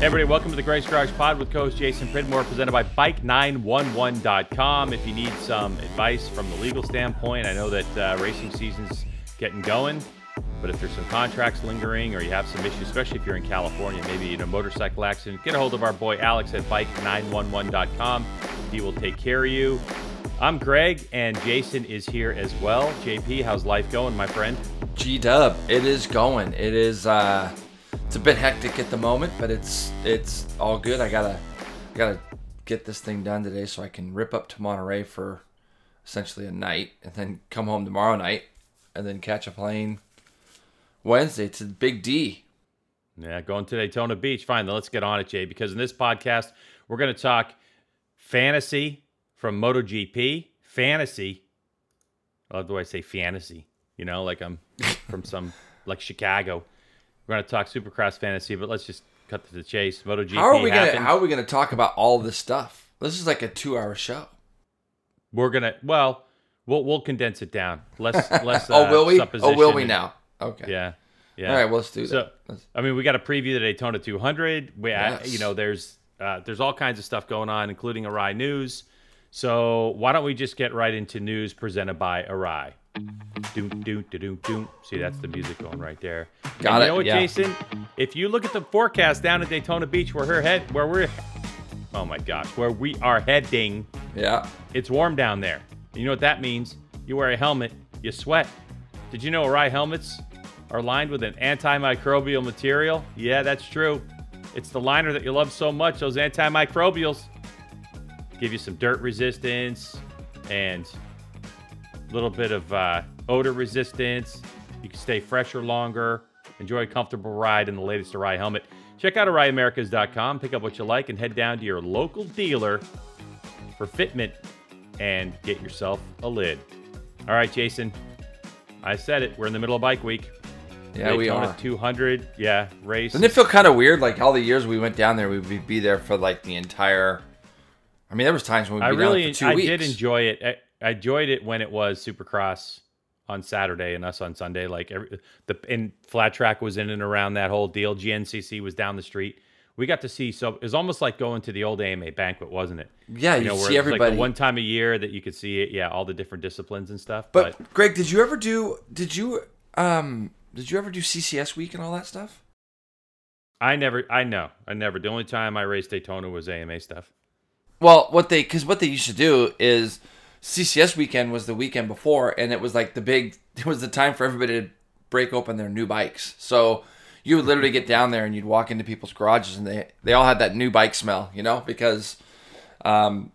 Hey everybody, welcome to the Race Garage Pod with Coach Jason Pridmore, presented by Bike911.com. If you need some advice from the legal standpoint, I know that uh, racing season's getting going, but if there's some contracts lingering or you have some issues, especially if you're in California, maybe in a motorcycle accident, get a hold of our boy Alex at Bike911.com. He will take care of you. I'm Greg, and Jason is here as well. JP, how's life going, my friend? G Dub, it is going. It is. uh It's a bit hectic at the moment, but it's it's all good. I gotta gotta get this thing done today so I can rip up to Monterey for essentially a night, and then come home tomorrow night, and then catch a plane Wednesday to Big D. Yeah, going to Daytona Beach. Fine, then let's get on it, Jay, because in this podcast, we're going to talk fantasy from MotoGP. Fantasy. I love the way I say fantasy. You know, like I'm from some, like Chicago. We're going to talk Supercross fantasy, but let's just cut to the chase. MotoGP How are we happened. gonna How are we gonna talk about all this stuff? This is like a two hour show. We're going to, well, we'll we'll condense it down. Less, less. oh, uh, will we? Oh, will we now? Okay. Yeah. Yeah. All right, well, let's do that. So, Let's- I mean, we got to preview the Daytona 200. We, I- Yes. you know, there's uh, there's all kinds of stuff going on, including Arai News. So why don't we just get right into news presented by Arai? Doom, doom, doom, doom. See, that's the music going right there. Got and it, You know what, yeah. Jason? If you look at the forecast down at Daytona Beach, where her head, where we're, oh my gosh, where we are heading, yeah. it's warm down there. You know what that means? You wear a helmet, you sweat. Did you know Arai helmets are lined with an antimicrobial material? Yeah, that's true. It's the liner that you love so much, those antimicrobials. Give you some dirt resistance and a little bit of uh, odor resistance. You can stay fresher longer. Enjoy a comfortable ride in the latest Arai helmet. Check out AraiAmericas.com, pick up what you like, and head down to your local dealer for fitment and get yourself a lid. All right, Jason. I said it. We're in the middle of bike week. Yeah, we Daytona are. 200. Yeah, race. Doesn't it feel kind of weird? Like all the years we went down there, we would be there for like the entire. I mean, there was times when we'd I really, down for two I weeks. did enjoy it. I, enjoyed it when it was Supercross on Saturday and us on Sunday. Like every, the and flat track was in and around that whole deal. GNCC was down the street. We got to see so it was almost like going to the old AMA banquet, wasn't it? Yeah, you, know, see everybody. like one time a year that you could see it. Yeah, all the different disciplines and stuff. but, But, Greg, did you ever do? Did you um? Did you ever do CCS week and all that stuff? I never, I know, I never. The only time I raced Daytona was AMA stuff. Well, what they because what they used to do is CCS weekend was the weekend before, and it was like the big. It was the time for everybody to break open their new bikes. So you would literally get down there and you'd walk into people's garages, and they they all had that new bike smell, you know, because um,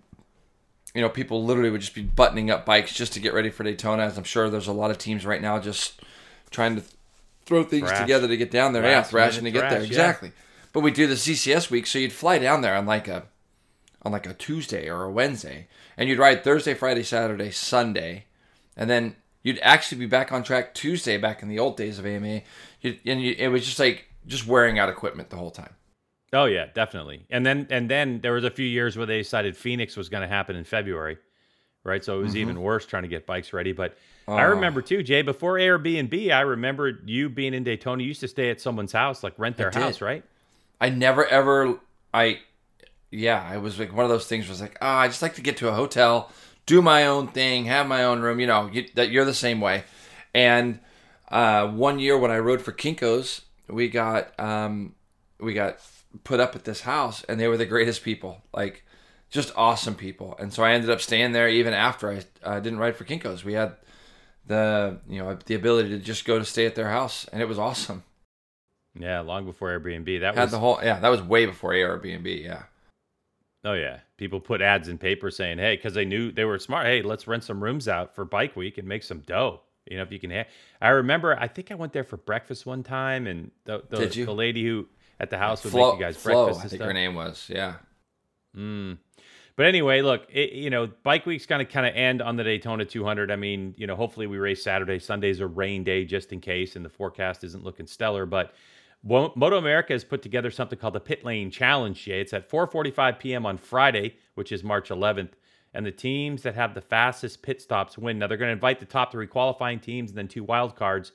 you know, people literally would just be buttoning up bikes just to get ready for Daytona. As I'm sure there's a lot of teams right now just trying to throw things Thrash. together to get down there. yeah, thrashing to get there. thrash, yeah. Exactly. But we do the CCS week, so you'd fly down there on like a on like a Tuesday or a Wednesday, and you'd ride Thursday, Friday, Saturday, Sunday, and then you'd actually be back on track Tuesday, back in the old days of AMA. You'd, and you, it was just like just wearing out equipment the whole time. Oh yeah, definitely. And then and then there was a few years where they decided Phoenix was going to happen in February, right? So it was even worse trying to get bikes ready. But I Mm-hmm. Oh. remember too, Jay, before Airbnb, I remember you being in Daytona. You used to stay at someone's house, like rent their house, right? I never ever I yeah, I was like one of those things was like, ah, I just like to get to a hotel, do my own thing, have my own room, you know, you, that you're the same way. And uh, one year when I rode for Kinkos, we got um, we got put up at this house and they were the greatest people. Like just awesome people. And so I ended up staying there even after I uh, didn't ride for Kinkos. We had the you know the ability to just go to stay at their house and it was awesome. Yeah, long before Airbnb. That Had was the whole yeah, that was way before Airbnb, yeah. Oh yeah. People put ads in paper saying, "Hey," because they knew they were smart. Hey, let's rent some rooms out for Bike Week and make some dough. You know, if you can. Ha- I remember, I think I went there for breakfast one time, and the the, Did you? the lady who at the house would Flo, make you guys Flo, breakfast I think stuff. her name was. Yeah. Mm. But anyway, look, it, you know, Bike Week's going to kind of end on the Daytona 200. I mean, you know, hopefully we race Saturday. Sunday's a rain day just in case, and the forecast isn't looking stellar. But Moto America has put together something called the Pit Lane Challenge. Jay. It's at 4:45 p.m. on Friday, which is March 11th. And the teams that have the fastest pit stops win. Now they're going to invite the top three qualifying teams and then two wild cards.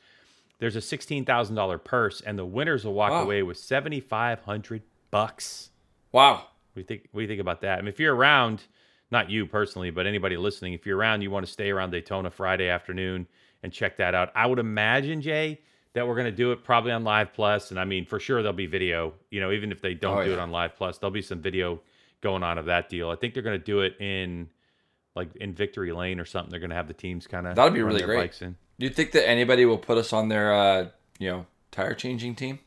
There's a $16,000 purse, and the winners will walk Wow. away with 7,500 bucks. Wow. What do you think? What do you think about that? I mean, if you're around, not you personally, but anybody listening, if you're around, you want to stay around Daytona Friday afternoon and check that out. I would imagine Jay that we're going to do it probably on Live Plus, and I mean for sure there'll be video. You know, even if they don't Oh, do it on Live Plus, there'll be some video going on of that deal. I think they're going to do it in like in Victory Lane or something. They're going to have the teams kind of That'd be really great. Do you think that anybody will put us on their, uh, you know, tire changing team?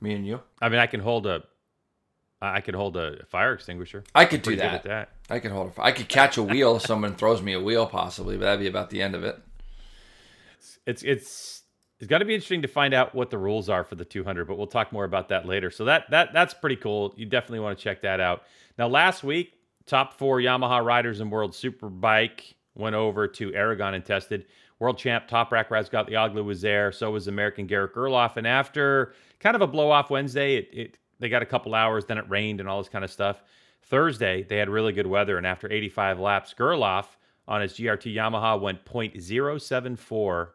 Me and you? I mean, I can hold a, I could hold a fire extinguisher. I could do that. that. I could hold A, I could catch a wheel if someone throws me a wheel, possibly, but that'd be about the end of it. it's it's it's got to be interesting to find out what the rules are for the 200 but we'll talk more about that later. So that that that's pretty cool. You definitely want to check that out. Now last week top four yamaha riders in world superbike went over to aragon and tested. World champ Toprak Razgatlioglu was there. So was american garrett gerloff and after kind of a blow off wednesday it, it they got a couple hours then it rained and all this kind of stuff. Thursday they had really good weather. And after 85 laps gerloff on his grt yamaha went 0.074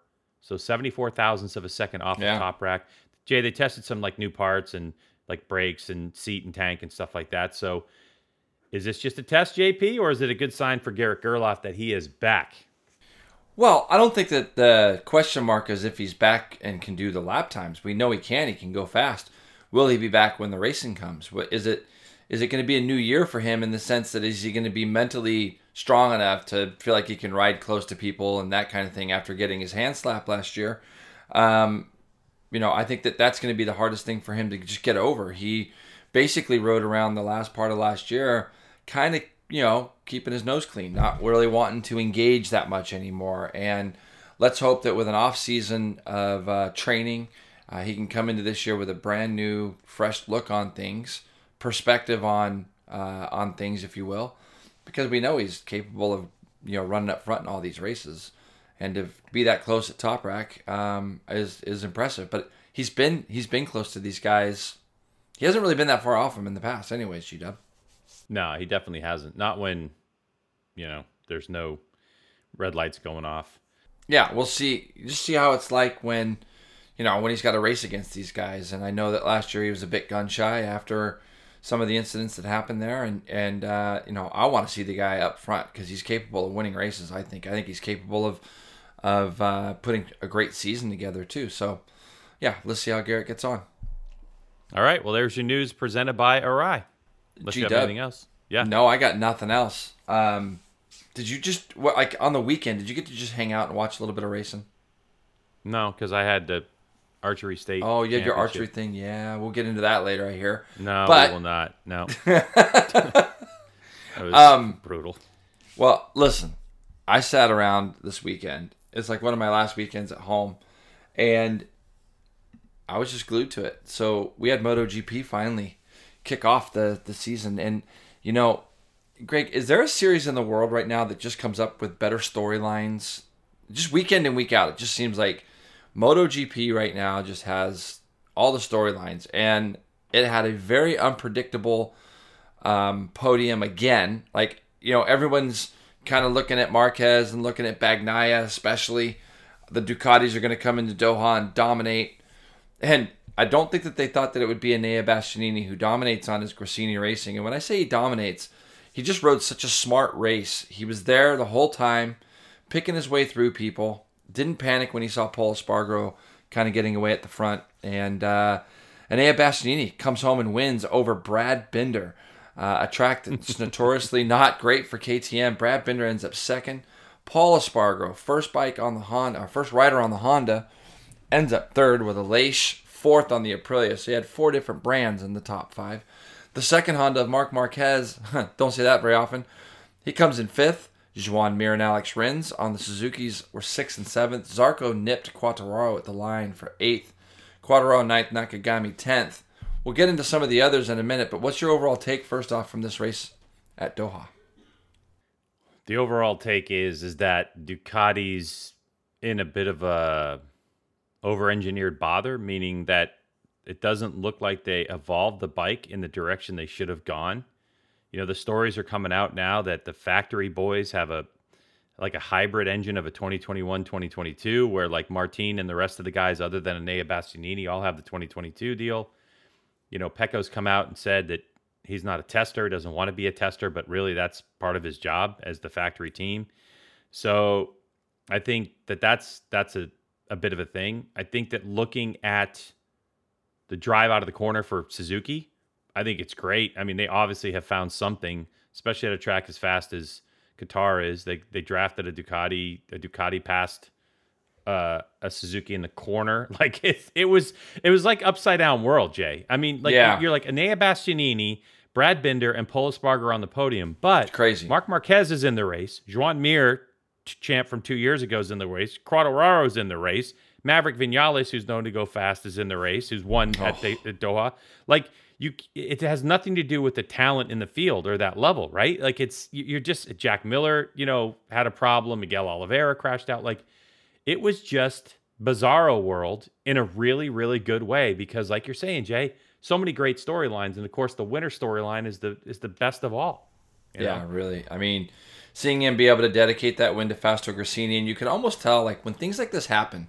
so 74 thousandths of a second off Yeah. the Toprak. Jay, they tested some like new parts and like brakes and seat and tank and stuff like that. So is this just a test, JP, or is it a good sign for Garrett Gerloff that he is back? Well, I don't think that the question mark is if he's back and can do the lap times. We know he can. He can go fast. Will he be back when the racing comes? What is it? Is it going to be a new year for him in the sense that is he going to be mentally strong enough to feel like he can ride close to people and that kind of thing after getting his hand slapped last year? Um, you know, I think that that's going to be the hardest thing for him to just get over. He basically rode around the last part of last year, kind of, you know, keeping his nose clean, not really wanting to engage that much anymore. And let's hope that with an off season of uh, training, uh, he can come into this year with a brand new, fresh look on things, perspective on uh, on things, if you will, because we know he's capable of you know running up front in all these races and to be that close at Toprak um, is is impressive. But he's been he's been close to these guys. He hasn't really been that far off them in the past, anyways. G Dub. No, he definitely hasn't. Not when, you know, there's no red lights going off. Yeah, we'll see. Just see how it's like when you know when he's got a race against these guys. And I know that last year he was a bit gun shy after some of the incidents that happened there. And and uh, you know I want to see the guy up front because he's capable of winning races. I think I think he's capable of of uh, putting a great season together too. So yeah, let's see how Garrett gets on. All right. Well, there's your news presented by Arai. Unless you have anything else. Yeah. No, I got nothing else. Um, did you just like on the weekend? Did you get to just hang out and watch a little bit of racing? No, because I had the archery state. Oh, you had your archery thing. Yeah, we'll get into that later. I hear. No, But- we will not. No. Um, brutal. Well, listen, I sat around this weekend. It's like one of my last weekends at home, and I was just glued to it. So we had MotoGP finally kick off the the season, and you know, Greg, is there a series in the world right now that just comes up with better storylines, just weekend and week out? It just seems like MotoGP right now just has all the storylines, and it had a very unpredictable um, podium again. Like you know, everyone's kind of looking at Marquez and looking at Bagnaia, especially. The Ducatis are going to come into Doha and dominate. And I don't think that they thought that it would be Enea Bastianini who dominates on his Gresini Racing. And when I say he dominates, he just rode such a smart race. He was there the whole time, picking his way through people. Didn't panic when he saw Paul Spargo kind of getting away at the front. And uh, Enea Bastianini comes home and wins over Brad Binder, uh, a track that's notoriously not great for KTM. Brad Binder ends up second. Pol Espargaro, first bike on the Honda, first rider on the Honda, ends up third with Aleix, fourth on the Aprilia. So he had four different brands in the top five. The second Honda of Marc Marquez, don't say that very often. He comes in fifth. Joan Mir and Alex Rins on the Suzuki's were sixth and seventh. Zarco nipped Quartararo at the line for eighth. Quartararo ninth, Nakagami tenth. We'll get into some of the others in a minute, but what's your overall take first off from this race at Doha? The overall take is is that Ducati's in a bit of a over-engineered bother, meaning that it doesn't look like they evolved the bike in the direction they should have gone. You know, the stories are coming out now that the factory boys have a like a hybrid engine of a 2021 2022 where like Martin and the rest of the guys other than Enea Bastianini all have the 2022 deal. You know, Pecco's come out and said that he's not a tester, doesn't want to be a tester, but really that's part of his job as the factory team. So I think that that's that's a, a bit of a thing. I think that looking at the drive out of the corner for Suzuki, I think it's great. I mean, they obviously have found something, especially at a track as fast as Qatar is. They they drafted a Ducati, a Ducati past uh, a Suzuki in the corner. Like it, it was it was like upside down world, Jay. I mean, like Yeah. you're like Enea Bastianini, Brad Binder, and Pol Espargaro on the podium, but crazy. Marc Marquez is in the race. Joan Mir, champ from two years ago, is in the race. Quartararo's in the race. Maverick Vinales, who's known to go fast, is in the race. Who's won at, the, at Doha. Like you, it has nothing to do with the talent in the field or that level, right? Like it's you- you're just Jack Miller. You know, had a problem. Miguel Oliveira crashed out. Like it was just bizarro world in a really really good way because like you're saying jay so many great storylines and of course the winner storyline is the is the best of all Yeah, know? really. I mean, seeing him be able to dedicate that win to Fausto Gresini, and you can almost tell, like, when things like this happen,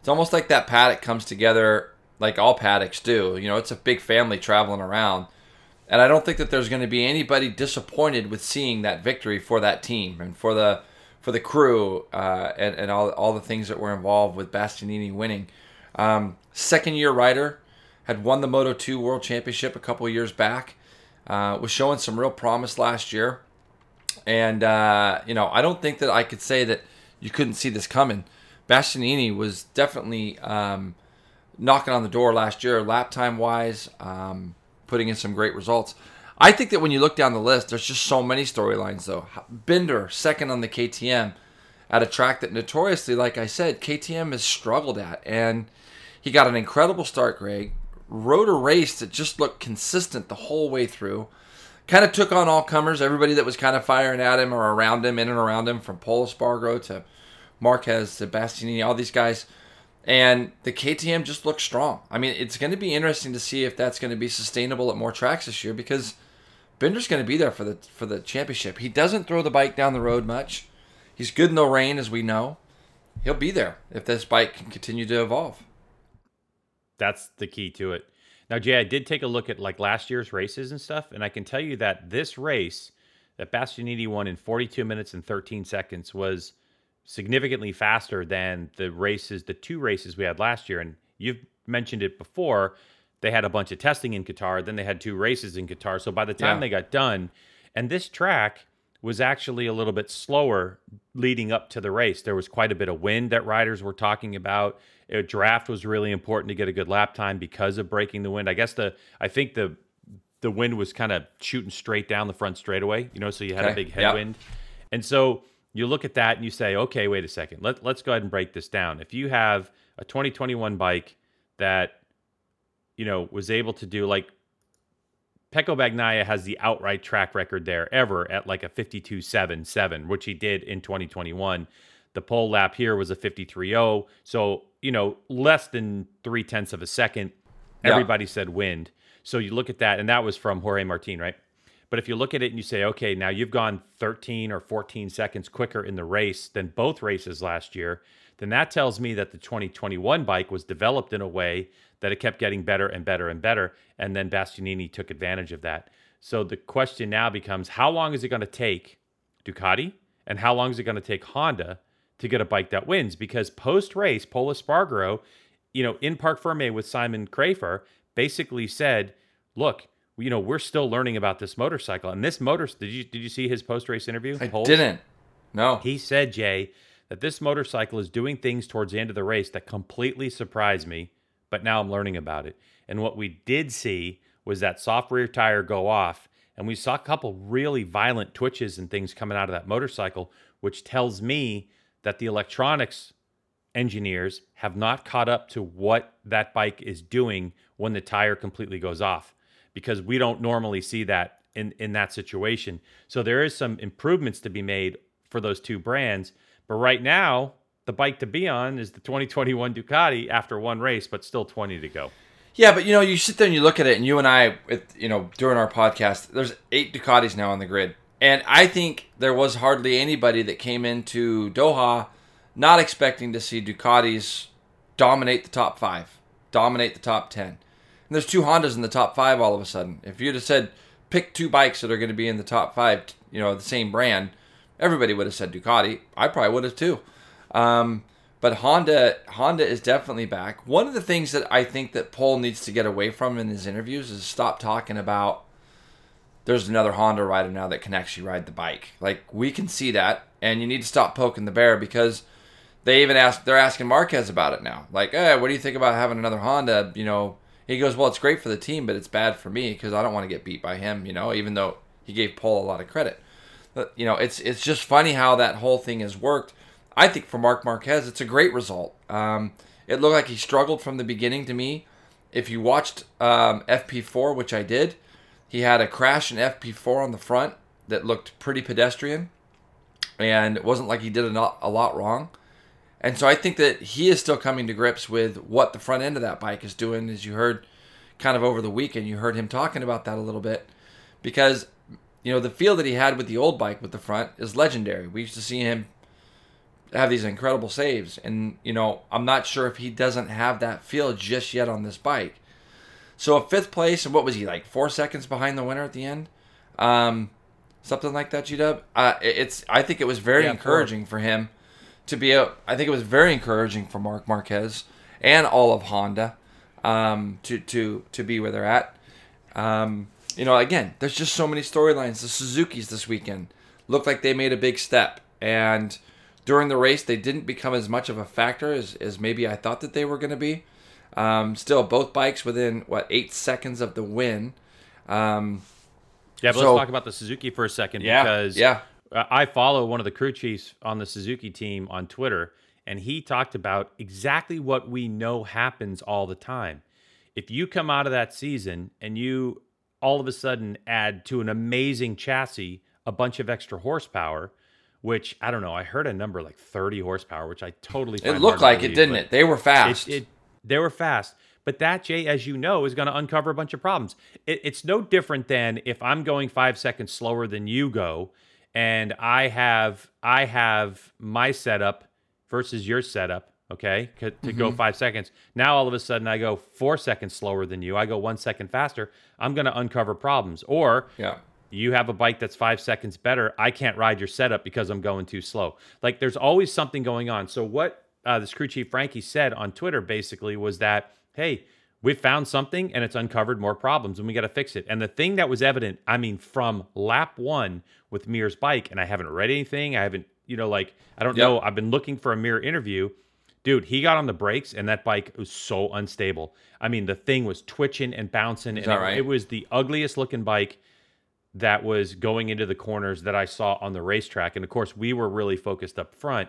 it's almost like that paddock comes together like all paddocks do. You know, it's a big family traveling around. And I don't think that there's going to be anybody disappointed with seeing that victory for that team and for the for the crew uh, and, and all, all the things that were involved with Bastianini winning. Um, second year rider, had won the Moto 2 World Championship a couple years back, uh, was showing some real promise last year. And, uh, you know, I don't think that I could say that you couldn't see this coming. Bastianini was definitely um, knocking on the door last year, lap time wise, um, putting in some great results. I think that when you look down the list, there's just so many storylines, though. Binder, second on the KTM, at a track that notoriously, like I said, KTM has struggled at. And he got an incredible start, Greg. Rode a race that just looked consistent the whole way through. Kind of took on all comers, everybody that was kind of firing at him or around him, in and around him, from Pol Espargaro to Marquez to Bastianini, all these guys. And the KTM just looks strong. I mean, it's going to be interesting to see if that's going to be sustainable at more tracks this year because Binder's going to be there for the for the championship. He doesn't throw the bike down the road much. He's good in the rain, as we know. He'll be there if this bike can continue to evolve. That's the key to it. Now, Jay, I did take a look at like last year's races and stuff, and I can tell you that this race that Bastianini won in 42 minutes and 13 seconds was significantly faster than the races, the two races we had last year. And you've mentioned it before. They had a bunch of testing in Qatar, then they had two races in Qatar. So by the time Yeah. they got done, and this track was actually a little bit slower leading up to the race. There was quite a bit of wind that riders were talking about. A draft was really important to get a good lap time because of breaking the wind. I guess the I think the the wind was kind of shooting straight down the front straightaway, you know, so you had a Okay, big yep. headwind. And so you look at that and you say, okay, wait a second. Let, let's go ahead and break this down. If you have a 2021 bike that, you know, was able to do like Pecco Bagnaia has the outright track record there ever at like a 52.77, which he did in 2021. The pole lap here was a 53.0. So, you know, less than three tenths of a second. Yeah. Everybody said wind. So you look at that, and that was from Jorge Martin, right? But if you look at it and you say, okay, now you've gone 13 or 14 seconds quicker in the race than both races last year, then that tells me that the 2021 bike was developed in a way that it kept getting better and better and better. And then Bastianini took advantage of that. So the question now becomes how long is it going to take Ducati and how long is it going to take Honda to get a bike that wins? Because post race, Pol Espargaro, you know, in Parc Ferme with Simon Crafar, basically said, look, you know, we're still learning about this motorcycle. And this motor, did you did you see his post race interview? I didn't. No. He said, Jay, that this motorcycle is doing things towards the end of the race that completely surprised me, but now I'm learning about it. And what we did see was that soft rear tire go off, and we saw a couple really violent twitches and things coming out of that motorcycle, which tells me that the electronics engineers have not caught up to what that bike is doing when the tire completely goes off because we don't normally see that in in that situation. So there is some improvements to be made for those two brands, but right now the bike to be on is the 2021 Ducati after one race but still 20 to go. Yeah, but you know, you sit there and you look at it, and you and I, you know, during our podcast, there's eight Ducatis now on the grid, and I think there was hardly anybody that came into Doha not expecting to see Ducatis dominate the top five, dominate the top ten. And there's two Hondas in the top five all of a sudden. If you'd have said pick two bikes that are going to be in the top five, you know, the same brand, everybody would have said Ducati. I probably would have too. Um, but Honda, Honda is definitely back. One of the things that I think that Paul needs to get away from in his interviews is stop talking about. There's another Honda rider now that can actually ride the bike. Like we can see that, and you need to stop poking the bear because they even ask. They're asking Marquez about it now. Like, hey, what do you think about having another Honda? You know, he goes, well, it's great for the team, but it's bad for me because I don't want to get beat by him. You know, even though he gave Paul a lot of credit. But, you know, it's it's just funny how that whole thing has worked. I think for Marc Marquez, it's a great result. Um, it looked like he struggled from the beginning to me. If you watched um, FP4, which I did, he had a crash in FP4 on the front that looked pretty pedestrian, and it wasn't like he did a lot, a lot wrong. And so I think that he is still coming to grips with what the front end of that bike is doing. As you heard kind of over the weekend, you heard him talking about that a little bit because, you know, the feel that he had with the old bike with the front is legendary. We used to see him have these incredible saves. And, you know, I'm not sure if he doesn't have that feel just yet on this bike. So a fifth place, and what was he, like four seconds behind the winner at the end? Um, something like that, G-Dub? Uh, it's, I think it was very yeah, encouraging four. for him to be a, I think it was very encouraging for Marc Marquez and all of Honda um, to to to be where they're at. Um, you know, again, there's just so many storylines. The Suzuki's this weekend looked like they made a big step, and during the race, they didn't become as much of a factor as, as maybe I thought that they were going to be. Um, still, both bikes within what eight seconds of the win. Um, yeah, but so, let's talk about the Suzuki for a second yeah, because yeah. I follow one of the crew chiefs on the Suzuki team on Twitter, and he talked about exactly what we know happens all the time. If you come out of that season and you all of a sudden add to an amazing chassis a bunch of extra horsepower, which I don't know, I heard a number like 30 horsepower, which I totally it looked like believe, it, didn't it? They were fast. It, it, they were fast. But that, Jay, as you know, is going to uncover a bunch of problems. It, it's no different than if I'm going five seconds slower than you go and I have I have my setup versus your setup, okay, to mm-hmm. go five seconds. Now all of a sudden I go four seconds slower than you. I go one second faster. I'm going to uncover problems. Or yeah. you have a bike that's five seconds better. I can't ride your setup because I'm going too slow. Like there's always something going on. So what uh, this crew chief Frankie said on Twitter basically was that hey we've found something and it's uncovered more problems and we got to fix it. And the thing that was evident, I mean, from lap one with Mir's bike, and I haven't read anything, I haven't, you know, like, I don't yep. know, I've been looking for a Mir interview. Dude, he got on the brakes and that bike was so unstable. I mean, the thing was twitching and bouncing. Is and it, right? it was the ugliest looking bike that was going into the corners that I saw on the racetrack. And of course, we were really focused up front.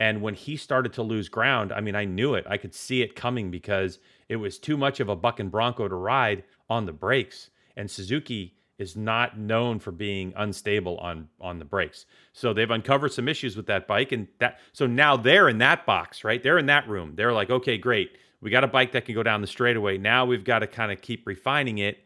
And when he started to lose ground, I mean, I knew it. I could see it coming because it was too much of a buck and bronco to ride on the brakes. And Suzuki is not known for being unstable on on the brakes. So they've uncovered some issues with that bike and that so now they're in that box, right? They're in that room. They're like, "Okay, great. We got a bike that can go down the straightaway. Now we've got to kind of keep refining it.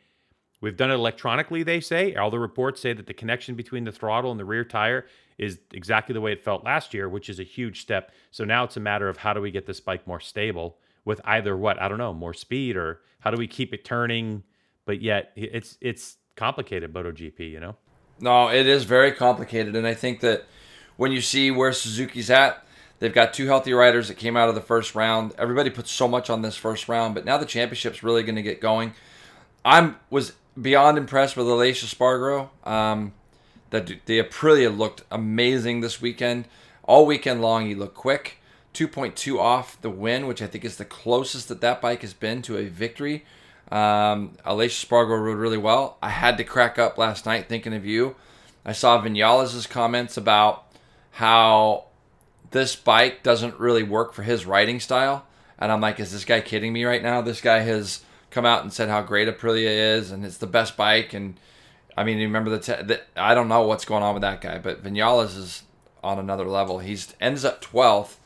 We've done it electronically, they say. All the reports say that the connection between the throttle and the rear tire is exactly the way it felt last year, which is a huge step. So now it's a matter of how do we get this bike more stable with either what I don't know, more speed or how do we keep it turning, but yet it's it's complicated MotoGP, you know. No, it is very complicated, and I think that when you see where Suzuki's at, they've got two healthy riders that came out of the first round. Everybody puts so much on this first round, but now the championship's really going to get going. I'm was beyond impressed with Aleix Espargaro. Um, that the Aprilia looked amazing this weekend. All weekend long, he looked quick. 2.2 off the win, which I think is the closest that that bike has been to a victory. Um, Aleix Espargaro rode really well. I had to crack up last night thinking of you. I saw Vinales' comments about how this bike doesn't really work for his riding style. And I'm like, is this guy kidding me right now? This guy has come out and said how great Aprilia is and it's the best bike. And I mean, remember the, te- the I don't know what's going on with that guy, but Vinales is on another level. He's ends up 12th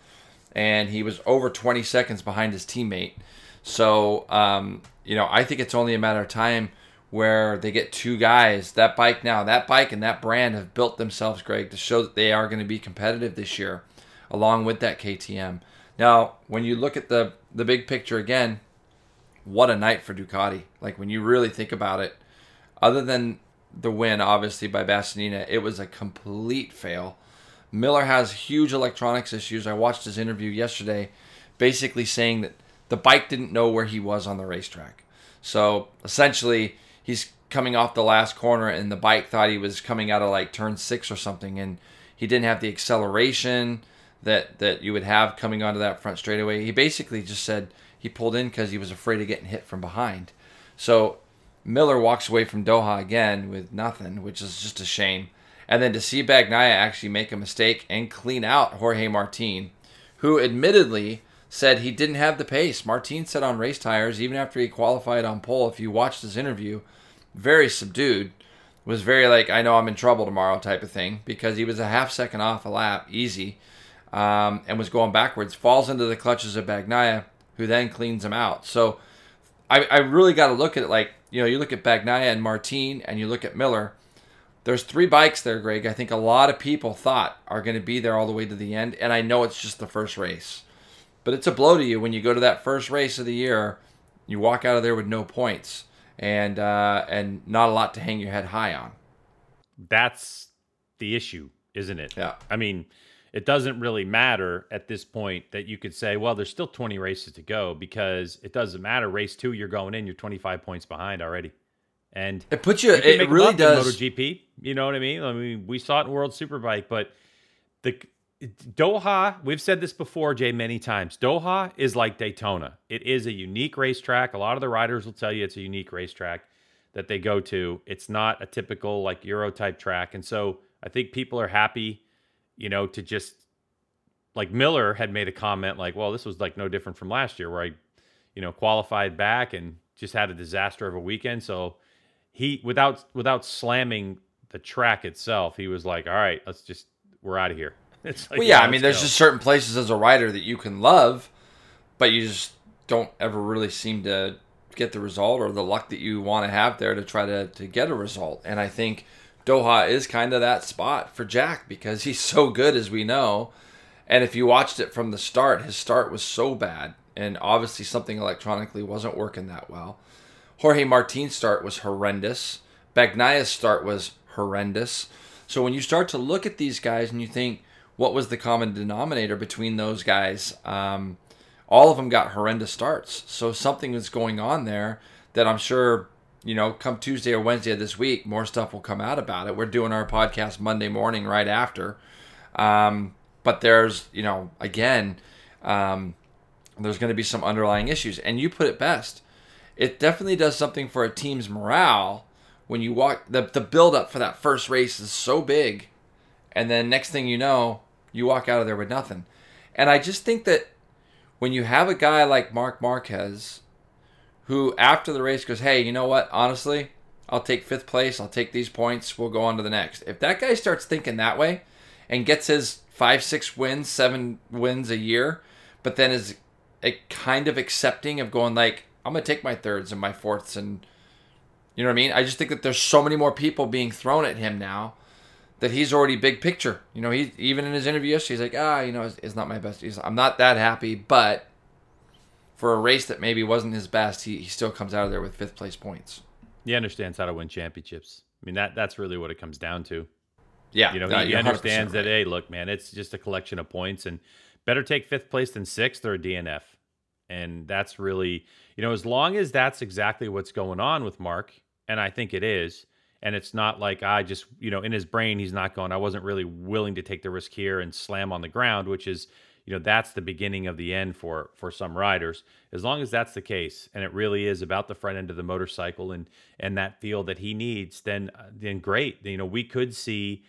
and he was over 20 seconds behind his teammate. So, um, you know, I think it's only a matter of time where they get two guys. That bike now, that bike and that brand have built themselves, Greg, to show that they are going to be competitive this year, along with that KTM. Now, when you look at the the big picture again, what a night for Ducati. Like when you really think about it, other than the win, obviously by Bastianini, it was a complete fail. Miller has huge electronics issues. I watched his interview yesterday, basically saying that the bike didn't know where he was on the racetrack. So essentially, he's coming off the last corner, and the bike thought he was coming out of like turn six or something, and he didn't have the acceleration that that you would have coming onto that front straightaway. He basically just said he pulled in because he was afraid of getting hit from behind. So Miller walks away from Doha again with nothing, which is just a shame. And then to see Bagnaia actually make a mistake and clean out Jorge Martin, who admittedly said he didn't have the pace. Martin said on race tires, even after he qualified on pole, if you watched his interview, very subdued, was very like, I know I'm in trouble tomorrow type of thing, because he was a half second off a lap, easy, um, and was going backwards, falls into the clutches of Bagnaia, who then cleans him out. So I, I really got to look at it like, you know, you look at Bagnaia and Martin, and you look at Miller there's three bikes there, Greg. I think a lot of people thought are going to be there all the way to the end, and I know it's just the first race, but it's a blow to you when you go to that first race of the year. You walk out of there with no points and uh, and not a lot to hang your head high on. That's the issue, isn't it? Yeah. I mean, it doesn't really matter at this point that you could say, well, there's still 20 races to go because it doesn't matter. Race two, you're going in, you're 25 points behind already. And it puts you. you it really does. MotoGP. You know what I mean? I mean, we saw it in World Superbike, but the Doha. We've said this before, Jay, many times. Doha is like Daytona. It is a unique racetrack. A lot of the riders will tell you it's a unique racetrack that they go to. It's not a typical like Euro type track, and so I think people are happy, you know, to just like Miller had made a comment like, "Well, this was like no different from last year, where I, you know, qualified back and just had a disaster of a weekend." So he without without slamming the track itself, he was like, "All right, let's just we're out of here." It's like, well, yeah, yeah I mean, there's go. just certain places as a rider that you can love, but you just don't ever really seem to get the result or the luck that you want to have there to try to to get a result. And I think Doha is kind of that spot for Jack because he's so good, as we know. And if you watched it from the start, his start was so bad, and obviously something electronically wasn't working that well. Jorge Martin's start was horrendous. Bagnaia's start was horrendous. So when you start to look at these guys and you think, what was the common denominator between those guys? Um, all of them got horrendous starts. So something is going on there that I'm sure, you know, come Tuesday or Wednesday of this week, more stuff will come out about it. We're doing our podcast Monday morning right after. Um, but there's, you know, again, um, there's going to be some underlying issues. And you put it best it definitely does something for a team's morale when you walk the the build up for that first race is so big and then next thing you know you walk out of there with nothing. And i just think that when you have a guy like marc marquez who after the race goes hey you know what? Honestly i'll take fifth place. I'll take these points. We'll go on to the next. If that guy starts thinking that way and gets his five six wins seven wins a year but then is a kind of accepting of going like I'm gonna take my thirds and my fourths and you know what I mean? I just think that there's so many more people being thrown at him now that he's already big picture. You know, he even in his interview yesterday, he's like, ah, you know, it's, it's not my best. He's, I'm not that happy, but for a race that maybe wasn't his best, he, he still comes out of there with fifth place points. He understands how to win championships. I mean, that that's really what it comes down to. Yeah, you know, he, he understands right. that. Hey, look, man, it's just a collection of points, and better take fifth place than sixth or a DNF. And that's really, you know, as long as that's exactly what's going on with Mark, and I think it is, and it's not like I just, you know, in his brain, he's not going, I wasn't really willing to take the risk here and slam on the ground, which is, you know, that's the beginning of the end for for some riders. As long as that's the case, and it really is about the front end of the motorcycle and and that feel that he needs, then uh, then great. You know, we could see.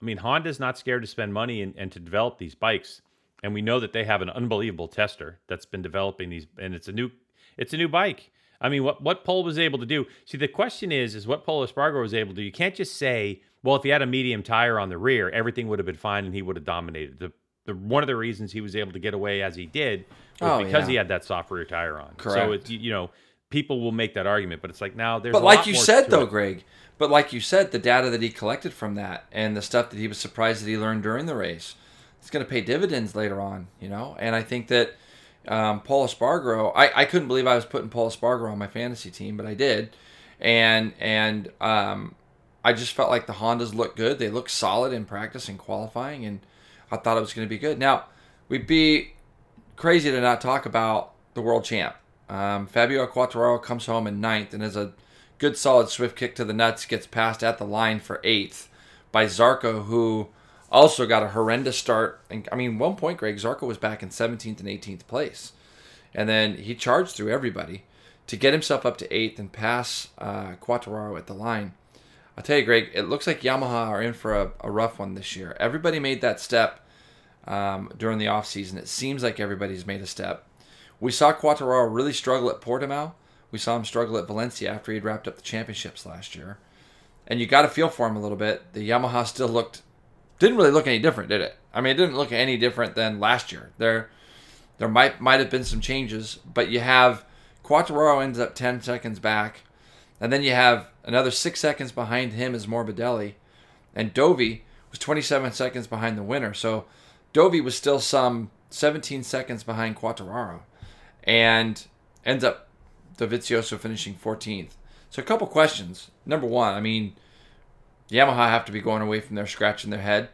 I mean, Honda's not scared to spend money and, and to develop these bikes and we know that they have an unbelievable tester that's been developing these and it's a new it's a new bike i mean what what pol was able to do see the question is is what pol espargaro was able to do you can't just say well if he had a medium tire on the rear everything would have been fine and he would have dominated the, the one of the reasons he was able to get away as he did was oh, because yeah. he had that soft rear tire on Correct. so it's you know people will make that argument but it's like now there's but like you said though it. greg but like you said the data that he collected from that and the stuff that he was surprised that he learned during the race it's going to pay dividends later on, you know. And I think that um, Paul. I, I couldn't believe I was putting Pol Espargaro on my fantasy team, but I did, and and um, I just felt like the Hondas looked good. They looked solid in practice and qualifying, and I thought it was going to be good. Now we'd be crazy to not talk about the world champ. Um, Fabio Quartararo comes home in ninth and is a good solid swift kick to the nuts, gets passed at the line for eighth by Zarco, who also got a horrendous start. And I mean, one point, Greg Zarco was back in 17th and 18th place, and then he charged through everybody to get himself up to eighth and pass uh, Quartararo at the line. I'll tell you, Greg, it looks like Yamaha are in for a, a rough one this year. Everybody made that step um, during the offseason. It seems like everybody's made a step. We saw Quartararo really struggle at Portimao. We saw him struggle at Valencia after he'd wrapped up the championships last year. And you got to feel for him a little bit. The Yamaha still looked didn't really look any different, did it? I mean, it didn't look any different than last year. There, there might might have been some changes, but you have Quartararo ends up ten seconds back, and then you have another six seconds behind him is Morbidelli, and Dovi was 27 seconds behind the winner. So Dovi was still some 17 seconds behind Quartararo, and ends up Dovizioso finishing 14th. So a couple questions. Number one, I mean Yamaha have to be going away from there scratching their head.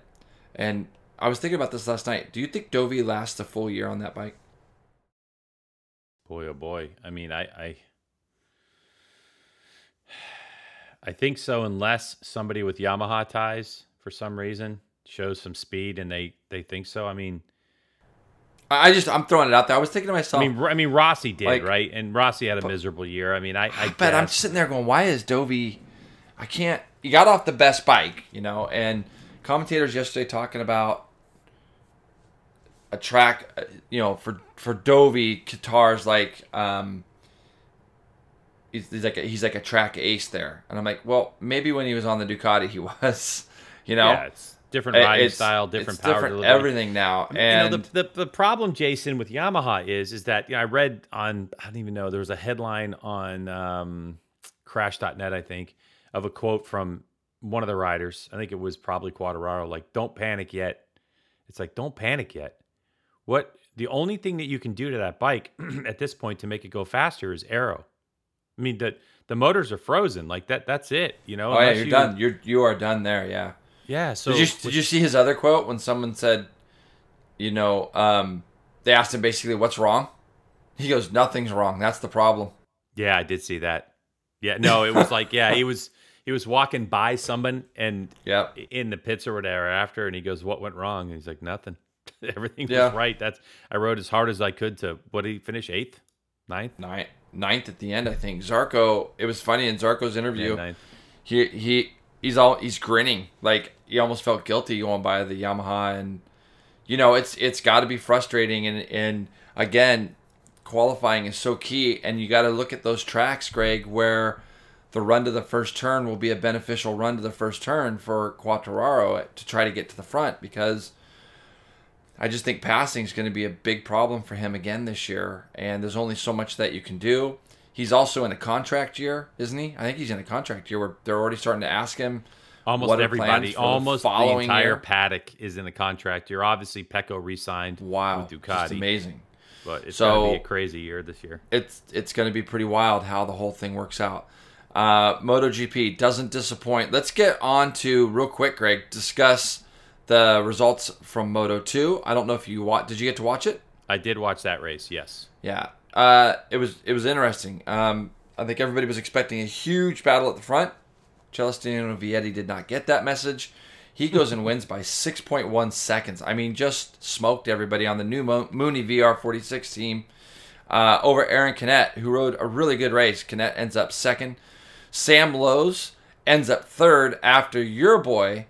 And I was thinking about this last night. Do you think Dovi lasts a full year on that bike? Boy, oh boy. I mean, I, I, I think so, unless somebody with Yamaha ties for some reason shows some speed and they they think so. I mean, I just I'm throwing it out there. I was thinking to myself. I mean, I mean Rossi did like, right, and Rossi had a but, miserable year. I mean, I, I but I'm sitting there going, why is Dovi? I can't he got off the best bike, you know, and commentators yesterday talking about a track, uh, you know, for for Dovi, Qatar's like um, he's, he's like a, he's like a track ace there, and I'm like, well, maybe when he was on the Ducati, he was, you know, yeah, it's different riding it's, style, different power different delivery. everything now. And you know, the, the, the problem, Jason, with Yamaha is is that you know, I read on I don't even know there was a headline on um, Crash.net, I think, of a quote from one of the riders. I think it was probably Quartararo. Like, don't panic yet. It's like, don't panic yet. What the only thing that you can do to that bike at this point to make it go faster is aero. I mean, the the motors are frozen. Like that. That's it. You know. Oh yeah, you're you, done. You're you are done there. Yeah. Yeah. So did you did you see his other quote when someone said, you know, um, they asked him basically what's wrong. He goes, nothing's wrong. That's the problem. Yeah, I did see that. Yeah, no, it was like, yeah, he was he was walking by someone and yeah in the pits or whatever after, and he goes, "What went wrong?" And he's like, "Nothing. Everything yeah. was right." That's I rode as hard as I could to. What did he finish? Eighth, ninth, ninth, ninth at the end. I think Zarco. It was funny in Zarco's interview. Yeah, he he he's all he's grinning like he almost felt guilty going by the Yamaha and you know it's it's got to be frustrating and and again qualifying is so key, and you got to look at those tracks, Greg, where the run to the first turn will be a beneficial run to the first turn for Quartararo to try to get to the front because I just think passing is going to be a big problem for him again this year, and there's only so much that you can do. He's also in a contract year, isn't he? I think he's in a contract year where they're already starting to ask him. Almost everybody, almost the, the entire year. paddock is in a contract year. Obviously, Pecco re-signed wow, with Ducati. Just amazing. But it's so, gonna be a crazy year this year. It's it's gonna be pretty wild how the whole thing works out. Uh, MotoGP doesn't disappoint. Let's get on to real quick, Greg. Discuss the results from Moto Two. I don't know if you watch. Did you get to watch it? I did watch that race. Yes. Yeah. Uh, it was it was interesting. Um, I think everybody was expecting a huge battle at the front. Celestino Vietti did not get that message. He goes and wins by 6.1 seconds. I mean, just smoked everybody on the new Mo- Mooney VR46 team uh, over Aaron Canet, who rode a really good race. Canet ends up second. Sam Lowes ends up third after your boy,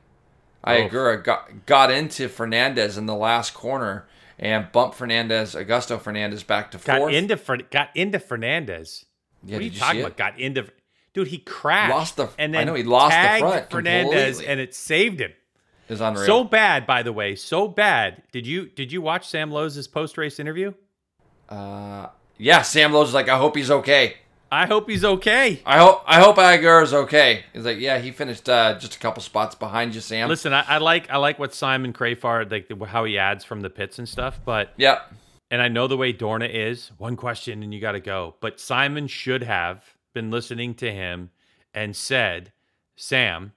Ai Ogura, got, got into Fernandez in the last corner and bumped Fernandez, Augusto Fernandez, back to fourth. Got into, got into Fernandez. Yeah, what are you, you talking about? Got into dude. He crashed. Lost the. And then I know he lost the front. Fernandez, completely. and it saved him is unreal. So bad, by the way, so bad. Did you did you watch Sam Lowes' post race interview? Uh, yeah. Sam Lowes like, I hope he's okay. I hope he's okay. I hope I hope Ogura is okay. He's like, yeah, he finished uh, just a couple spots behind you, Sam. Listen, I, I like I like what Simon Crafar like how he adds from the pits and stuff, but yeah, and I know the way Dorna is. One question and you got to go. But Simon should have been listening to him and said, "Sam,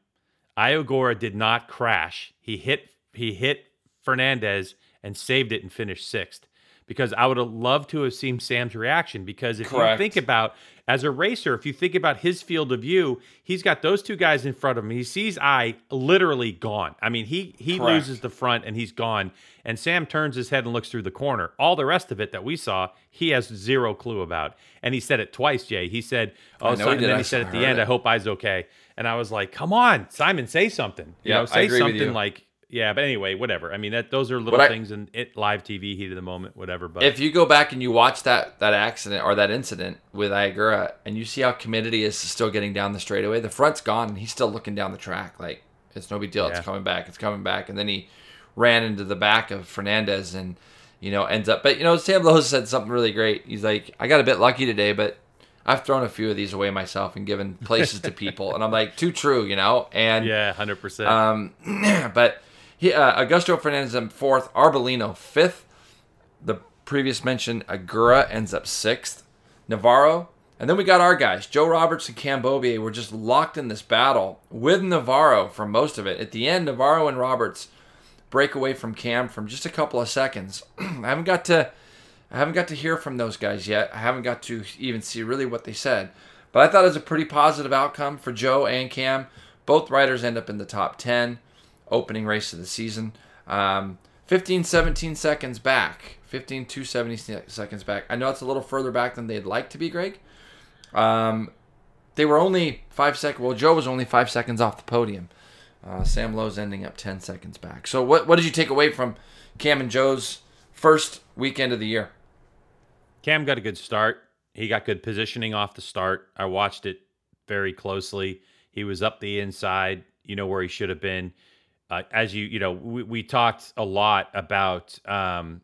Ogura did not crash. He hit he hit Fernandez and saved it and finished sixth because I would have loved to have seen Sam's reaction. Because if Correct. you think about as a racer, if you think about his field of view, he's got those two guys in front of him. He sees I literally gone. I mean, he he Correct. loses the front and he's gone. And Sam turns his head and looks through the corner. All the rest of it that we saw, he has zero clue about. And he said it twice, Jay. He said, "Oh," so, and then I he said at the end, it. "I hope I's okay." And I was like, "Come on, Simon, say something. You know, say something like." Yeah, but anyway, whatever. I mean, that those are little I- things in it live TV, heat of the moment, whatever. But If you go back and you watch that that accident or that incident with Ai Ogura, and you see how committed he is to still getting down the straightaway, the front's gone, and he's still looking down the track like it's no big deal. It's coming back. It's coming back. And then he ran into the back of Fernandez and you know ends up. But you know, Sam Lowe said something really great. He's like, I got a bit lucky today, but I've thrown a few of these away myself and given places to people, and I'm like, too true, you know. And yeah, hundred percent. um, but he, uh, Augusto Fernandez in fourth, Arbolino fifth. The previous mentioned Ogura ends up sixth. Navarro, and then we got our guys, Joe Roberts and Cam Beaubier, were just locked in this battle with Navarro for most of it. At the end, Navarro and Roberts break away from Cam from just a couple of seconds. I haven't got to, I haven't got to hear from those guys yet. I haven't got to even see really what they said. But I thought it was a pretty positive outcome for Joe and Cam. Both riders end up in the top 10, opening race of the season. Um, 15, 17 seconds back. 15 to 70 se- seconds back. I know it's a little further back than they'd like to be, Greg. Um, they were only five seconds. Well, Joe was only five seconds off the podium. Uh, Sam Lowe's ending up 10 seconds back. So, what, what did you take away from Cam and Joe's first weekend of the year? Cam got a good start. He got good positioning off the start. I watched it very closely. He was up the inside, you know, where he should have been. Uh, as you, you know, we, we talked a lot about um,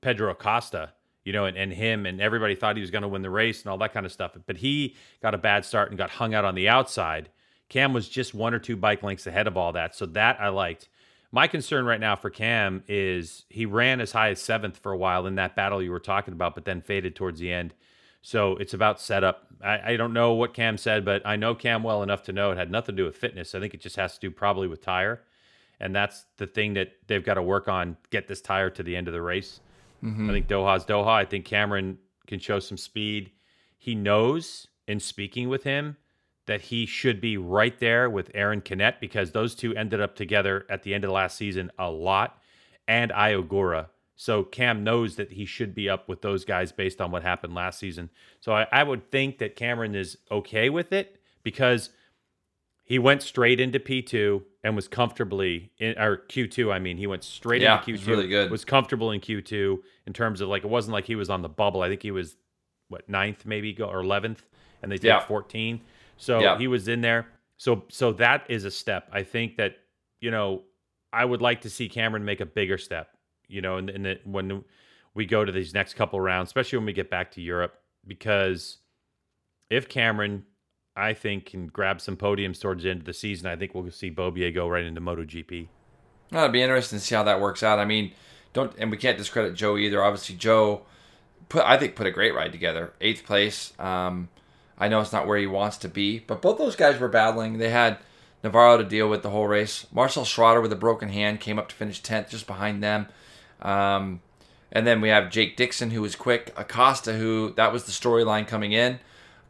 Pedro Acosta, you know, and, and him, and everybody thought he was going to win the race and all that kind of stuff. But he got a bad start and got hung out on the outside. Cam was just one or two bike lengths ahead of all that. So that I liked. My concern right now for Cam is he ran as high as seventh for a while in that battle you were talking about, but then faded towards the end. So it's about setup. I, I don't know what Cam said, but I know Cam well enough to know it had nothing to do with fitness. I think it just has to do probably with tire. And that's the thing that they've got to work on get this tire to the end of the race. Mm-hmm. I think Doha's Doha. I think Cameron can show some speed. He knows in speaking with him that he should be right there with Aron Canet because those two ended up together at the end of the last season a lot and Ai Ogura. So Cam knows that he should be up with those guys based on what happened last season. So I, I would think that Cameron is okay with it because he went straight into P2 and was comfortably in or Q2. I mean, he went straight Yeah, into it was Q2. really good. Was comfortable in Q2 in terms of like it wasn't like he was on the bubble. I think he was what ninth maybe or eleventh, and they take Yeah. 14. So Yeah. he was in there. So so that is a step. I think that you know I would like to see Cameron make a bigger step. You know, and, the, when we go to these next couple rounds, especially when we get back to Europe, because if Cameron, I think, can grab some podiums towards the end of the season, I think we'll see Beaubier go right into MotoGP. Well, it'd be interesting to see how that works out. I mean, don't and we can't discredit Joe either. Obviously, Joe put I think put a great ride together. Eighth place. Um, I know it's not where he wants to be, but both those guys were battling. They had Navarro to deal with the whole race. Marcel Schrötter with a broken hand came up to finish tenth, just behind them. Um, and then we have Jake Dixon, who was quick. Acosta, who that was the storyline coming in.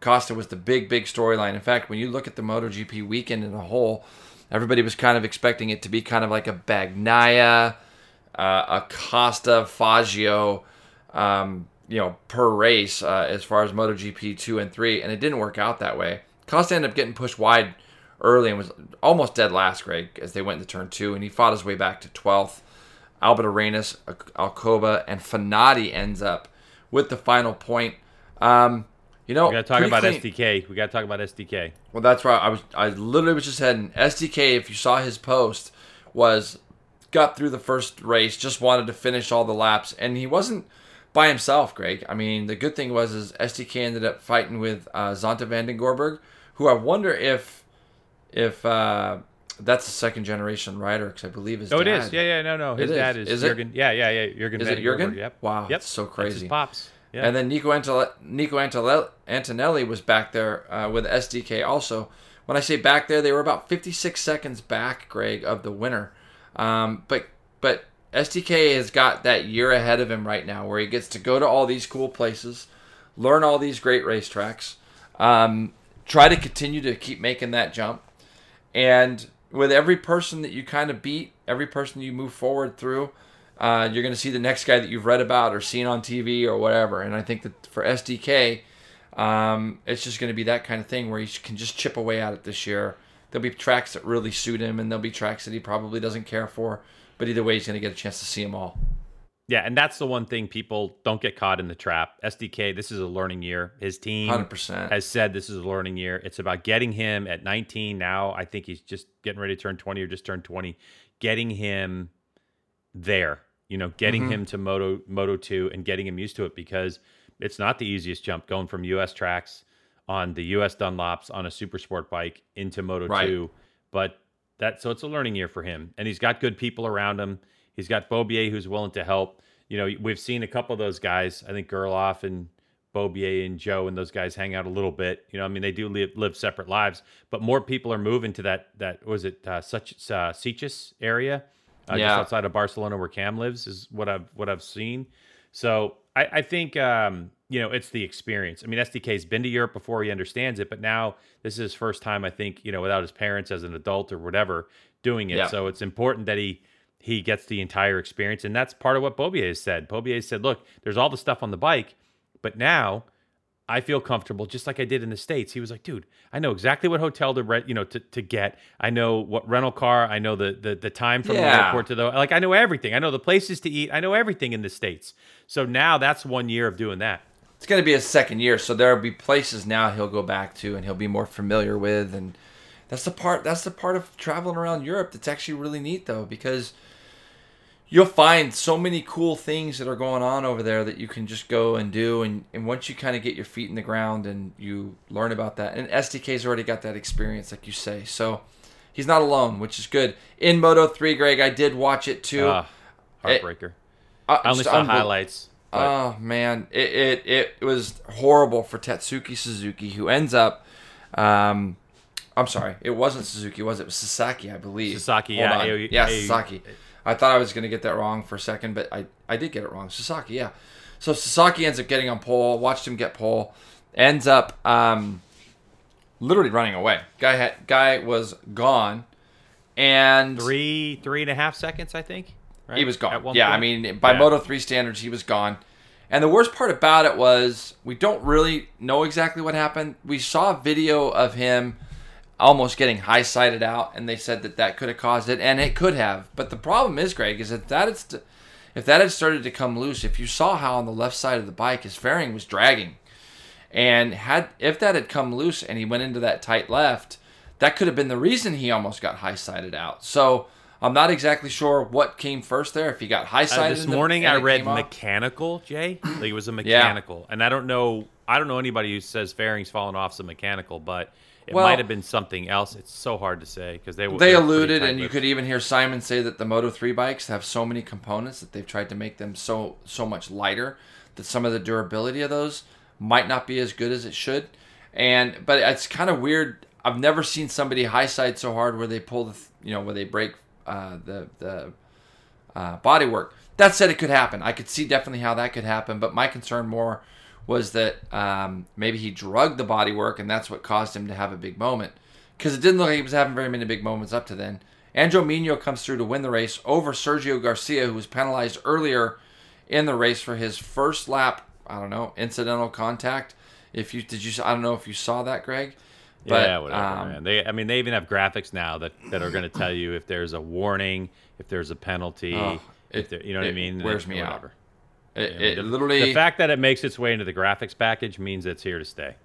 Acosta was the big, big storyline. In fact, when you look at the MotoGP weekend in a whole, everybody was kind of expecting it to be kind of like a Bagnaia, uh, Acosta, Foggia, um, you know, per race uh, as far as MotoGP two and three, and it didn't work out that way. Acosta ended up getting pushed wide early and was almost dead last, Greg, as they went into turn two, and he fought his way back to twelfth. Albert Arenas, Alcoba, and Fenati ends up with the final point. Um, you know, We got to talk about clean- SDK. We got to talk about SDK. well, that's right. I was I literally was just heading SDK. If you saw his post, was got through the first race, just wanted to finish all the laps, and he wasn't by himself. Greg. I mean, the good thing was is SDK ended up fighting with uh, Zonta van den Goorbergh, who I wonder if if uh, That's a second generation rider because I believe his Oh, dad. it is. Yeah, yeah. No, no. His is. dad is, Is? Jurgen. Yeah, yeah, yeah. Jurgen. Is it Jurgen? Yep. Wow, Yep. that's so That's crazy. his pops. Yeah. And then Nico, Antole- Nico Antonelli was back there uh, with SDK also. When I say back there, they were about 56 seconds back, Greg, of the winner. Um, but but SDK has got that year ahead of him right now, where he gets to go to all these cool places, learn all these great racetracks, um, try to continue to keep making that jump, and with every person that you kind of beat, every person you move forward through, uh, you're going to see the next guy that you've read about or seen on TV or whatever. And I think that for SDK, um, it's just going to be that kind of thing where he can just chip away at it this year. There'll be tracks that really suit him, and there'll be tracks that he probably doesn't care for. But either way, he's going to get a chance to see them all. Yeah, and that's the one thing people don't get caught in the trap. SDK, this is a learning year. His team 100%. has said this is a learning year. It's about getting him at 19 now. I think he's just getting ready to turn 20 or just turned 20. Getting him there, you know, getting Mm-hmm. him to Moto Moto 2 and getting him used to it because it's not the easiest jump going from US tracks on the US Dunlops on a super sport bike into Moto Right. 2. But that so it's a learning year for him. And he's got good people around him. He's got Beaubier who's willing to help. You know, we've seen a couple of those guys. I think Gerloff and Beaubier and Joe and those guys hang out a little bit. You know, I mean, they do live, live separate lives, but more people are moving to that that was it uh, such uh, Sitges area, uh, Yeah. just outside of Barcelona where Cam lives, is what I've what I've seen. So I, I think um, you know it's the experience. I mean, SDK's been to Europe before; he understands it, but now this is his first time. I think you know without his parents as an adult or whatever doing it. Yeah. So it's important that he he gets the entire experience, and that's part of what Beaubier has said. Beaubier said, "Look, there's all the stuff on the bike." But now I feel comfortable, just like I did in the states. He was like, "Dude, I know exactly what hotel to rent, you know, to, to get. I know what rental car. I know the the, the time from the airport to the like. I know everything. I know the places to eat. I know everything in the states. So now that's one year of doing that. It's going to be a second year, so there'll be places now he'll go back to and he'll be more familiar with, and that's the part. That's the part of traveling around Europe that's actually really neat, though, because you'll find so many cool things that are going on over there that you can just go and do, and, and once you kind of get your feet in the ground and you learn about that, and SDK's already got that experience, like you say, so he's not alone, which is good. In Moto Three, Greg, I did watch it too. Ah, heartbreaker. Uh, I only saw highlights. but- Oh man, it, it it was horrible for Tatsuki Suzuki, who ends up. Um, I'm sorry, it wasn't Suzuki, was it? It was Sasaki, I believe. Sasaki, Hold yeah, on. A- yeah, A- Sasaki. I thought I was going to get that wrong for a second, but I, I did get it wrong. Sasaki, yeah. So Sasaki ends up getting on pole. Watched him get pole. Ends up um, literally running away. Guy had guy was gone, and three three and a half seconds, I think. Right? he was gone. Yeah, I mean, by Yeah. Moto 3 standards, he was gone. And the worst part about it was we don't really know exactly what happened. We saw a video of him almost getting high sided out, and they said that that could have caused it, and it could have. But the problem is, Greg, is that that is st- if that had started to come loose, if you saw how on the left side of the bike his fairing was dragging, and had if that had come loose and he went into that tight left, that could have been the reason he almost got high sided out. So I'm not exactly sure what came first there. If he got high Uh, sided this morning and I read came off. mechanical, Jay. Like it was a mechanical, and I don't know. I don't know anybody who says fairings falling off some mechanical, but it Well- might have been something else. It's so hard to say because they They alluded, and you could even hear Simon say that the Moto 3 bikes have so many components that they've tried to make them so so much lighter that some of the durability of those might not be as good as it should. And but it's kind of weird. I've never seen somebody high side so hard where they pull the you know where they break uh, the the uh, body work. That said, it could happen. I could see definitely how that could happen. But my concern more was that um, maybe he drugged the body work, and that's what caused him to have a big moment. Because it didn't look like he was having very many big moments up to then. Andrew Migno comes through to win the race over Sergio Garcia, who was penalized earlier in the race for his first lap. I don't know incidental contact. If you did you I don't know if you saw that, Greg. But, yeah, whatever, um, man. They, I mean, they even have graphics now that, that are going to tell you if there's a warning, if there's a penalty, Oh, if there, you know what I mean. wears me out. It, it the, literally the fact that it makes its way into the graphics package means it's here to stay.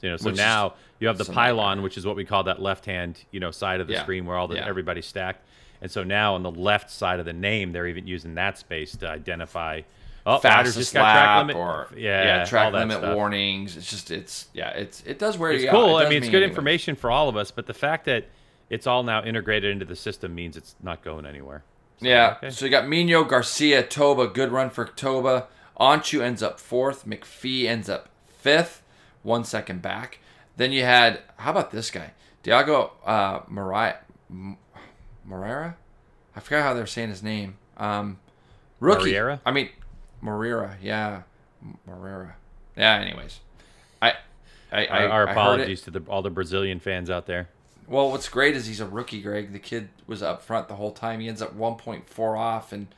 You know, so now you have the pylon, which is what we call that left hand, you know, side of the Yeah, screen where all the yeah. everybody's stacked. And so now on the left side of the name, they're even using that space to identify. Oh, fastest just got track limit. or yeah, track all that limit stuff. warnings. It's just it's yeah it's it does wear It's you cool. out. It I mean, it's good anyway. information for all of us. But the fact that it's all now integrated into the system means it's not going anywhere. Yeah. okay. So you got Migno, Garcia, Toba. Good run for Toba. Öncü ends up fourth. McPhee ends up fifth, one second back. Then you had how about this guy, Diago uh, Morera? I forgot how they're saying his name. Um, rookie. Morera? I mean, Morera. Yeah, Morera. Yeah. Anyways, I, I, I Our, our I apologies to the, all the Brazilian fans out there. Well, what's great is he's a rookie, Greg. The kid was up front the whole time. He ends up 1.4 off, and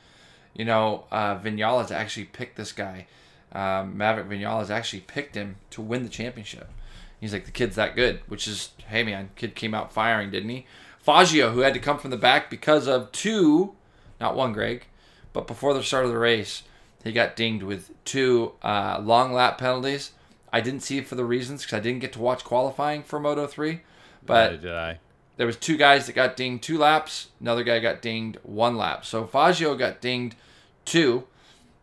you know, uh, Vinales actually picked this guy. Um, Maverick Vinales actually picked him to win the championship. He's like, the kid's that good, which is, hey man, kid came out firing, didn't he? Foggia, who had to come from the back because of two, not one, Greg, but before the start of the race, he got dinged with two uh, long lap penalties. I didn't see it for the reasons because I didn't get to watch qualifying for Moto 3, but Neither did I. there was two guys that got dinged two laps. Another guy got dinged one lap. So Foggia got dinged two.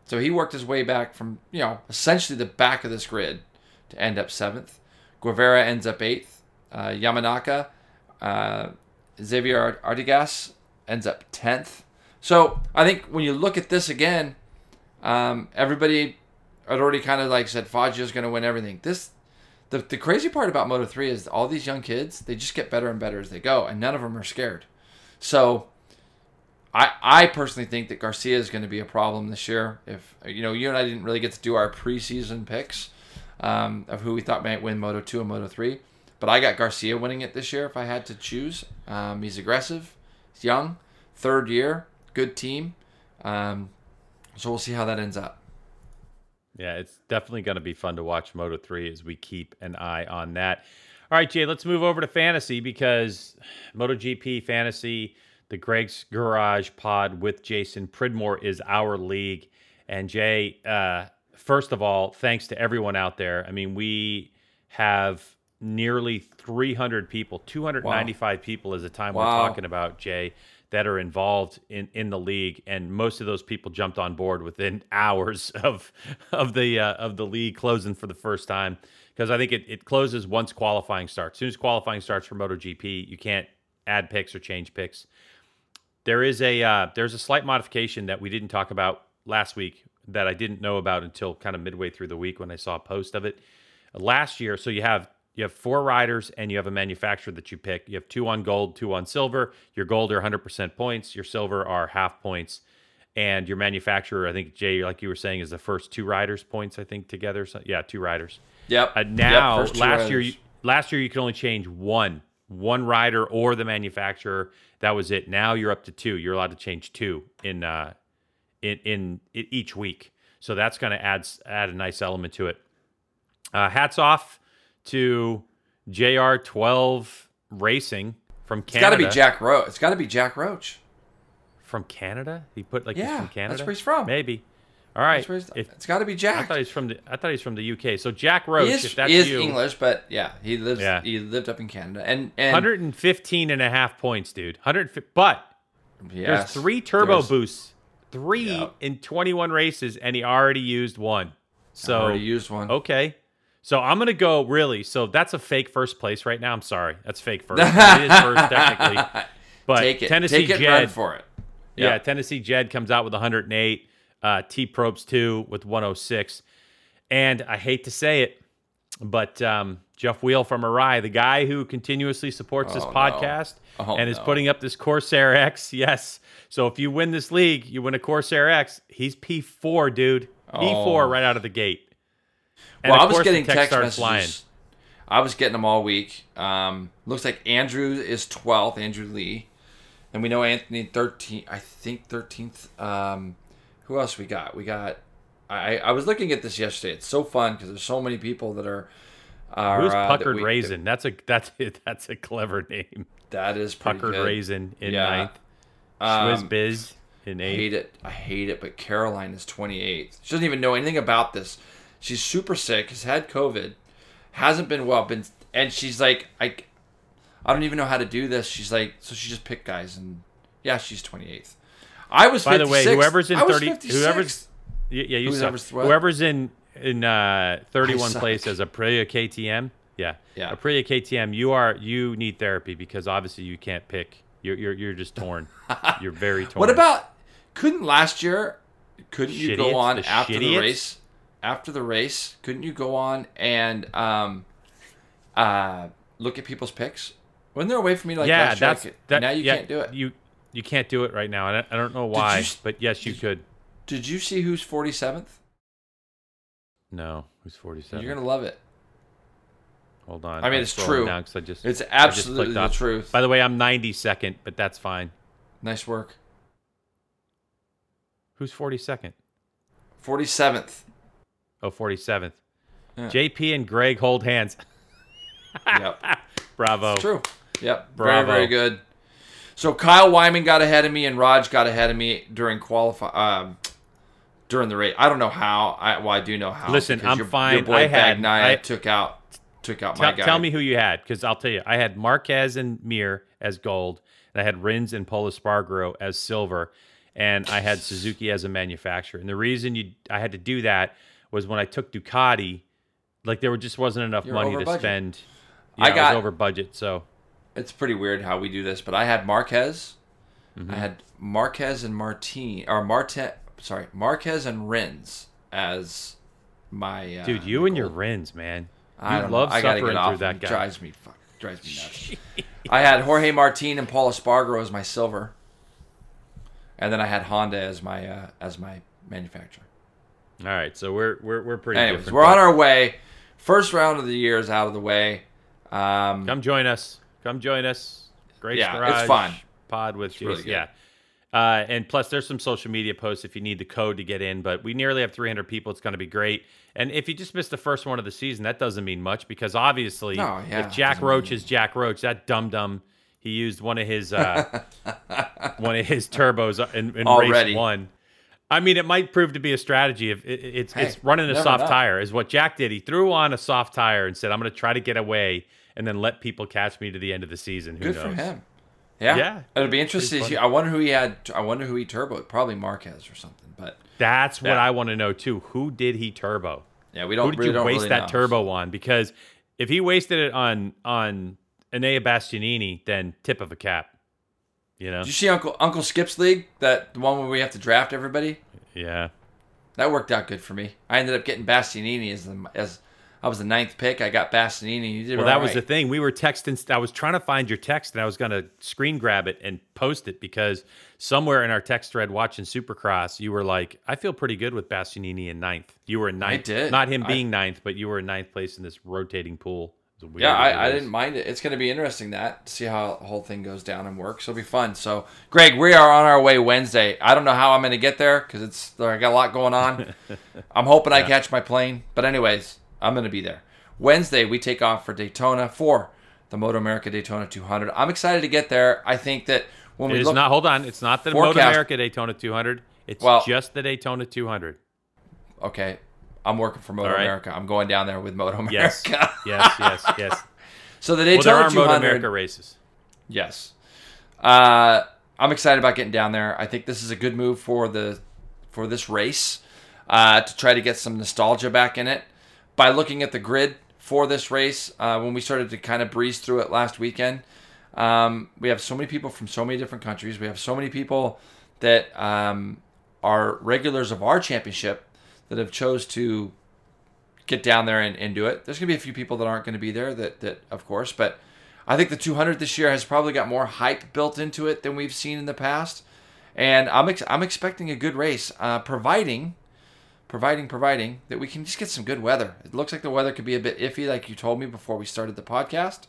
So he worked his way back from you know essentially the back of this grid to end up seventh. Guevara ends up eighth. Uh, Yamanaka, uh, Xavier Artigas ends up tenth. So I think when you look at this again, um, everybody had already kind of like said Foggia's going to win everything. This the, the crazy part about Moto 3 is all these young kids, they just get better and better as they go, and none of them are scared. So I I personally think that Garcia is going to be a problem this year. If you know, you and I didn't really get to do our preseason picks um, of who we thought might win Moto 2 and Moto 3, but I got Garcia winning it this year if I had to choose. Um, he's aggressive, he's young, third year, good team. Um, so we'll see how that ends up. Yeah, it's definitely going to be fun to watch Moto 3 as we keep an eye on that. All right, Jay, let's move over to fantasy because MotoGP fantasy, the Greg's Garage pod with Jason Pridmore is our league. And Jay, uh, first of all, thanks to everyone out there. I mean, we have nearly 300 people, 295 people is the time we're talking about, Jay, that are involved in, in the league, and most of those people jumped on board within hours of of the uh, of the league closing for the first time because I think it, it closes once qualifying starts. As soon as qualifying starts for MotoGP, you can't add picks or change picks. There is a uh, there's a slight modification that we didn't talk about last week that I didn't know about until kind of midway through the week when I saw a post of it. Last year, so you have you have four riders and you have a manufacturer that you pick. You have two on gold, two on silver. Your gold are 100% points. Your silver are half points. And your manufacturer, I think Jay, like you were saying, is the first two riders points. I think together. So, yeah, two riders. Yep. Uh, now, two last year, riders. you, last year you could only change one, one rider or the manufacturer. That was it. Now you're up to two. You're allowed to change two in uh, in in, in each week. So that's going to add add a nice element to it. Uh, hats off to JR12 Racing from Canada. It's got to be Jack Roach. It's got to be Jack Roach. from Canada. He put like Yeah, from that's where he's from. Maybe. All right. That's where he's- If, it's got to be Jack. I thought he's from the I thought he's from the UK. So Jack Roach, he if is, that's he is you, English, but yeah, he lives. Yeah. He lived up in Canada, and and 115 and a half points, dude. 100. but yes, there's three turbo there's- boosts. Three in 21 races and he already used one. So already used one. Okay. So I'm gonna go really. So that's a fake first place right now. I'm sorry. That's fake first. it is first technically. But Take it. Tennessee Take it. Jed, for it. yeah, Yeah. Tennessee Jed comes out with 108. Uh, T Probes two with 106. And I hate to say it, but um, Jeff Wheel from Arai, the guy who continuously supports this Oh, no. podcast Oh, and is no. putting up this Corsair X, yes. So if you win this league, you win a Corsair X. He's P4, dude. P4 Oh. right out of the gate. And well, I was getting text starts messages. flying. I was getting them all week. Um, looks like Andrew is 12th, Andrew Lee. And we know Anthony 13th, I think 13th. Um, who else we got? We got, I, I was looking at this yesterday. It's so fun because there's so many people that are. are Who's uh, that Puckered we- Raisin? That's a that's that's a clever name. That is Puckered good. Raisin in Yeah. ninth. Um, Biz in eighth. I hate it. I hate it. But Caroline is 28th. She doesn't even know anything about this. She's super sick. Has had COVID. Hasn't been well. Been and she's like, I, I don't even know how to do this. She's like, so she just picked guys and yeah, she's 28th. I was. By the way, whoever's in I was 30 56th. whoever's yeah, you suck. Whoever's in in uh, 31 place as a Aprilia KTM, Yeah. Yeah. Aprilia KTM, you are you need therapy because obviously you can't pick. You're you're you're just torn. you're very torn. What about couldn't last year? Couldn't you go on the after the race? After the race, couldn't you go on and um, uh, look at people's picks? Wasn't there a way for me to like yeah, last that's that, now you yeah, can't do it. You you can't do it right now. I don't, I don't know why, s- but yes, you could. Did you see who's forty seventh? No, who's forty seventh? You're gonna love it. Hold on. I mean, I'm it's true. Down 'cause I just, It's I just absolutely the truth. By the way, I'm 92nd, but that's fine. Nice work. Who's 42nd? Forty seventh. Oh, 47th. Yeah. JP and Greg hold hands. Yep. Bravo. It's true. Yep. Bravo. Very, very good. So Kyle Wyman got ahead of me and Raj got ahead of me during qualify um, during the race. I don't know how. I well, I do know how. Listen, I'm your, fine. Your boy I had- Bagnaia I- took out took out my Tell, guy. tell me who you had, because I'll tell you. I had Marquez and Mir as gold, and I had Rins and Pol Espargaro as silver, and I had Suzuki as a manufacturer. And the reason you I had to do that was when I took Ducati, like there just wasn't enough You're money to budget. spend. I Yeah, got- was over budget, so It's pretty weird how we do this, but I had Marquez. Mm-hmm. I had Marquez and Martin or Marte. Sorry, Marquez and Rins as my uh, dude, you and your. Rins, man. I You don't love know. I suffering through that guy. Drives me fuck, drives me nuts. I had Jorge Martin and Pol Espargaro as my silver, and then I had Honda as my uh, as my manufacturer. All right, so we're we're we're pretty Anyways, different. we're on our way. First round of the year is out of the way. Um, Come join us. Come join us. Great Yeah, it's Garage fun. Pod with It's really yeah. Uh, and plus, there's some social media posts if you need the code to get in. But we nearly have 300 people. It's going to be great. And if you just missed the first one of the season, that doesn't mean much because obviously, No, yeah, if Jack Roach is Jack Roach, that dum dum, he used one of his uh, one of his turbos in, in race one. I mean, it might prove to be a strategy. If it, it's Hey, it's running a soft know. tire is what Jack did. He threw on a soft tire and said, "I'm going to try to get away and then let people catch me to the end of the season." Who good knows? for him. Yeah, Yeah. It'll be interesting. to see. I wonder who he had. I wonder who he turboed. Probably Marquez or something. But That's what I want to know too. Who did he turbo? yeah, we don't. Who did really you waste really that know. turbo on? Because if he wasted it on on Enea Bastianini, then tip of a cap. You know? Did you see Uncle Uncle Skip's league? That the one where we have to draft everybody. Yeah. That worked out good for me. I ended up getting Bastianini as the as I was the ninth pick. I got Bastianini. You did Well, that was the thing. We were texting. I was trying to find your text, and I was going to screen grab it and post it because somewhere in our text thread, watching Supercross, you were like, "I feel pretty good with Bastianini in ninth." You were in ninth. I did. Not him I- being ninth, but you were in ninth place in this rotating pool. Yeah, I, I didn't mind it. It's going to be interesting that to see how the whole thing goes down and works. It'll be fun. So, Greg, we are on our way Wednesday. I don't know how I'm going to get there because it's I got a lot going on. I'm hoping I catch my plane, but anyways, I'm going to be there. Wednesday we take off for Daytona for the Moto America Daytona 200. I'm excited to get there. I think that when It we is look, not. Hold on. It's not the Moto America Daytona 200. It's Well- just the Daytona 200. okay, I'm working for Moto right. America. I'm going down there with Moto America. Yes. yes. Yes. Yes. so the Well, Daytona there are Moto America races. Yes. Uh, I'm excited about getting down there. I think this is a good move for the for this race uh, to try to get some nostalgia back in it by looking at the grid for this race. Uh, when we started to kind of breeze through it last weekend, um, we have so many people from so many different countries. We have so many people that um, are regulars of our championship that have chose to get down there and, and do it. There's going to be a few people that aren't going to be there that, that of course, but I think the 200 this year has probably got more hype built into it than we've seen in the past. And I'm, ex- I'm expecting a good race, uh, providing, providing, providing that we can just get some good weather. It looks like the weather could be a bit iffy, like you told me before we started the podcast.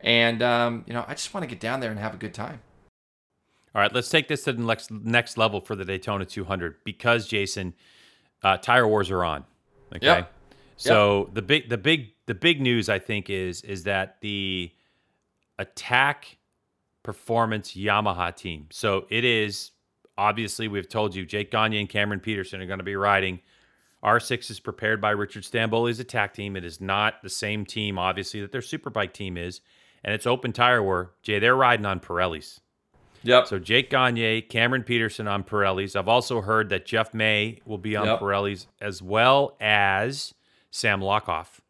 And, um, you know, I just want to get down there and have a good time. All right, let's take this to the next next level for the Daytona 200 because Jason, uh, tire wars are on. Okay, so the big the big the big news I think is is that the attack performance Yamaha team. So it is obviously we've told you Jake Gagne and Cameron Petersen are going to be riding. R6 is prepared by Richard Stanboli's attack team. It is not the same team, obviously, that their superbike team is, and it's open tire war. Jay, they're riding on Pirellis. Yep. So Jake Gagne, Cameron Petersen on Pirellis. I've also heard that Jeff May will be on Yep. Pirellis as well as Sam Lochoff.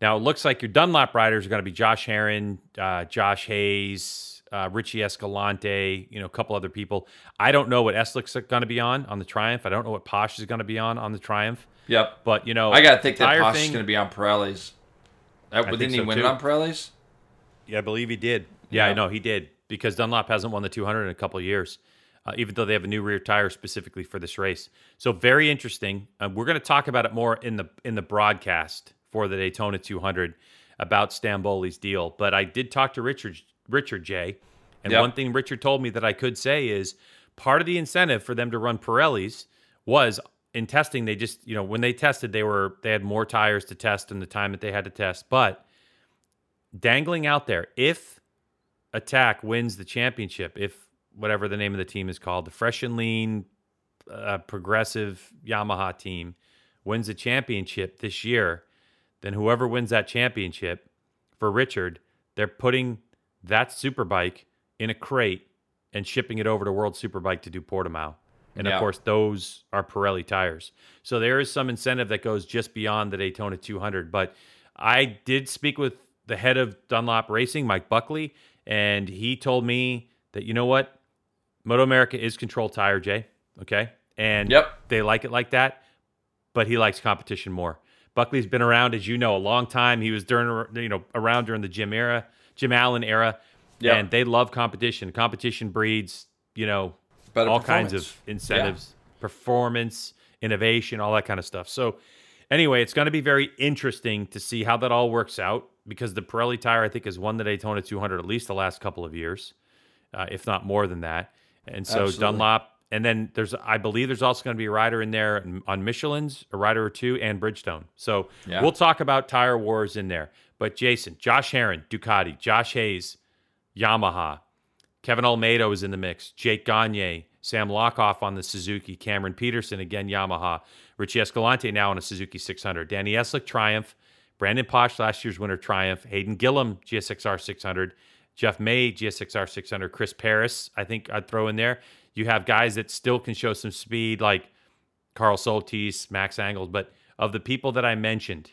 Now it looks like your Dunlop riders are going to be Josh Herrin, uh, Josh Hayes, uh, Richie Escalante, you know, a couple other people. I don't know what Eslick's going to be on on the Triumph. I don't know what Paasch is going to be on on the Triumph. Yep. But you know, I gotta think that tire Paasch is going to be on Pirellis. That, think didn't he so, win too. it on Pirellis? Yeah, I believe he did. Yeah, Yeah. I know he did because Dunlop hasn't won the 200 in a couple of years, uh, even though they have a new rear tire specifically for this race. So very interesting. Uh, we're going to talk about it more in the in the broadcast for the Daytona 200 about Stanboli's deal. But I did talk to Richard Richard J, and Yep. one thing Richard told me that I could say is part of the incentive for them to run Pirellis was in testing. They just you know when they tested they were they had more tires to test in the time that they had to test, but dangling out there if attack wins the championship if whatever the name of the team is called the fresh and lean uh, progressive yamaha team wins the championship this year then whoever wins that championship for richard they're putting that superbike in a crate and shipping it over to world superbike to do portimao and Yeah. of course those are pirelli tires so there is some incentive that goes just beyond the daytona 200 but i did speak with the head of dunlop racing mike buckley and he told me that you know what? Moto america is control tire jay okay? And Yep. they like it like that but he likes competition more. Buckley's been around as you know a long time. He was during you know around during the jim era jim allen era. Yep. and they love competition. Competition breeds you know Better all kinds of incentives, performance, innovation, all that kind of stuff. So, anyway, it's going to be very interesting to see how that all works out because the Pirelli tire, I think, has won the Daytona 200 at least the last couple of years, uh, if not more than that. And so Absolutely. Dunlop, and then there's, I believe, there's also going to be a rider in there on Michelin's, a rider or two, and Bridgestone. So Yeah. we'll talk about tire wars in there. But Jason, Josh Herrin, Ducati, Josh Hayes, Yamaha, Kevin Olmedo is in the mix. Jake Gagne, Sam Lochoff on the Suzuki, Cameron Petersen again Yamaha, Richie Escalante now on a Suzuki 600, Danny Eslick Triumph, Brandon Paasch last year's winner Triumph, Hayden Gillim GSXR 600, Jeff May GSXR 600, Chris Paris I think I'd throw in there. You have guys that still can show some speed like Carl Soltisz, Max Angles, but of the people that I mentioned,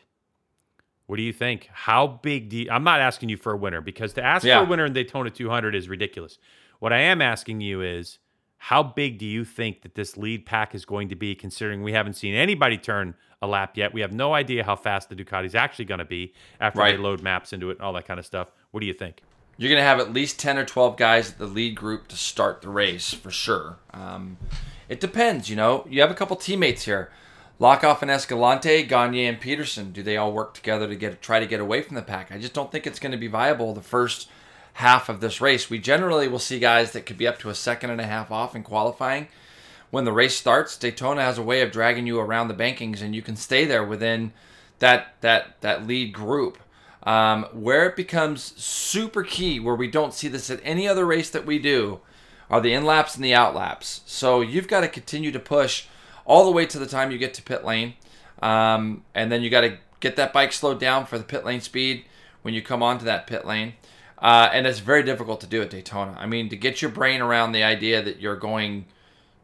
what do you think? How big do you, I'm not asking you for a winner because to ask Yeah. for a winner in Daytona 200 is ridiculous. What I am asking you is how big do you think that this lead pack is going to be considering we haven't seen anybody turn a lap yet? We have no idea how fast the Ducati's actually going to be after Right. they load maps into it and all that kind of stuff. What do you think? You're going to have at least 10 or 12 guys at the lead group to start the race for sure. Um, it depends, you know. You have a couple teammates here. Lochoff and Escalante, Gagne and Petersen. Do they all work together to get try to get away from the pack? I just don't think it's going to be viable the first half of this race. We generally will see guys that could be up to a second and a half off in qualifying. When the race starts, Daytona has a way of dragging you around the bankings, and you can stay there within that that that lead group. Um, where it becomes super key, where we don't see this at any other race that we do, are the in laps and the out laps. So you've got to continue to push all the way to the time you get to pit lane, um, and then you got to get that bike slowed down for the pit lane speed when you come onto that pit lane. Uh, and it's very difficult to do at Daytona. I mean, to get your brain around the idea that you're going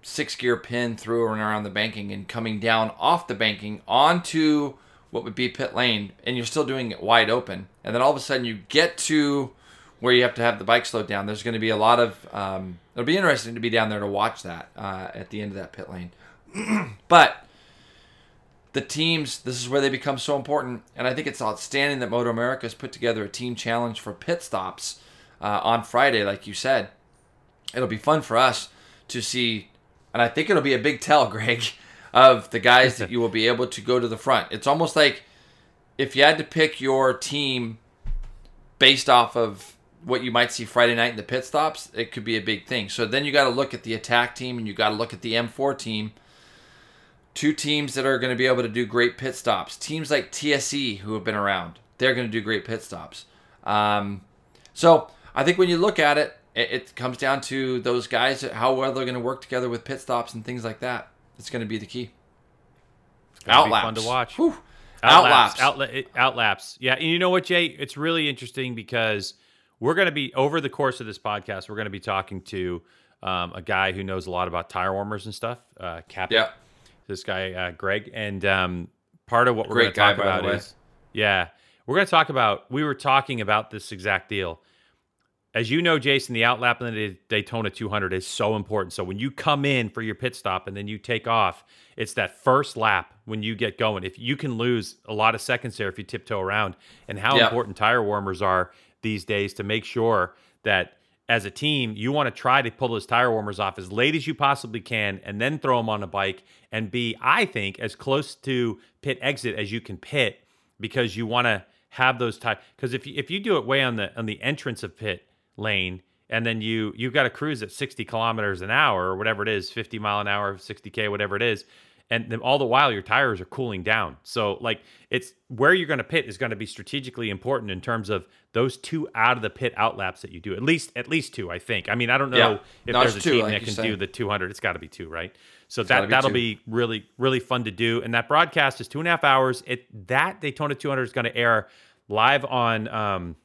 six gear pin through and around the banking and coming down off the banking onto what would be pit lane, and you're still doing it wide open. And then all of a sudden you get to where you have to have the bike slowed down. There's going to be a lot of. Um, it'll be interesting to be down there to watch that uh, at the end of that pit lane. but the teams, this is where they become so important. And I think it's outstanding that Moto America has put together a team challenge for pit stops uh, on Friday, like you said. It'll be fun for us to see, and I think it'll be a big tell, Greg, of the guys that you will be able to go to the front. It's almost like if you had to pick your team based off of what you might see Friday night in the pit stops, it could be a big thing. So then you got to look at the attack team and you got to look at the M4 team. Two teams that are going to be able to do great pit stops. Teams like TSE, who have been around, they're going to do great pit stops. Um, so I think when you look at it, it, it comes down to those guys, how well they're going to work together with pit stops and things like that. It's going to be the key. Gonna be Outlaps. fun to watch. Whew. Outlaps. Outlaps. Outla- outlaps. Yeah. And you know what, Jay? It's really interesting because we're going to be, over the course of this podcast, we're going to be talking to um, a guy who knows a lot about tire warmers and stuff, uh, Cap. Yeah. This guy, uh, Greg. And um, part of what we're going to talk about is, yeah, We're going to talk about. We were talking about this exact deal. As you know, Jason, the outlap in the Daytona 200 is so important. So when you come in for your pit stop and then you take off, it's that first lap when you get going. If you can lose a lot of seconds there if you tiptoe around, and how important tire warmers are these days to make sure that as a team you want to try to pull those tire warmers off as late as you possibly can, and then throw them on a bike and be, I think, as close to pit exit as you can pit because you want to have those tires. Because if you, if you do it way on the on the entrance of pit lane and then you you've got to cruise at 60 kilometers an hour or whatever it is 50 mile an hour 60k whatever it is and then all the while your tires are cooling down so like it's where you're going to pit is going to be strategically important in terms of those two out of the pit outlaps that you do at least at least two i think i mean i don't know Yeah. if No, there's a two, team like that can say. do the 200 it's got to be two right so gotta that be that'll two. be really really fun to do and that broadcast is two and a half hours it that daytona 200 is going to air live on um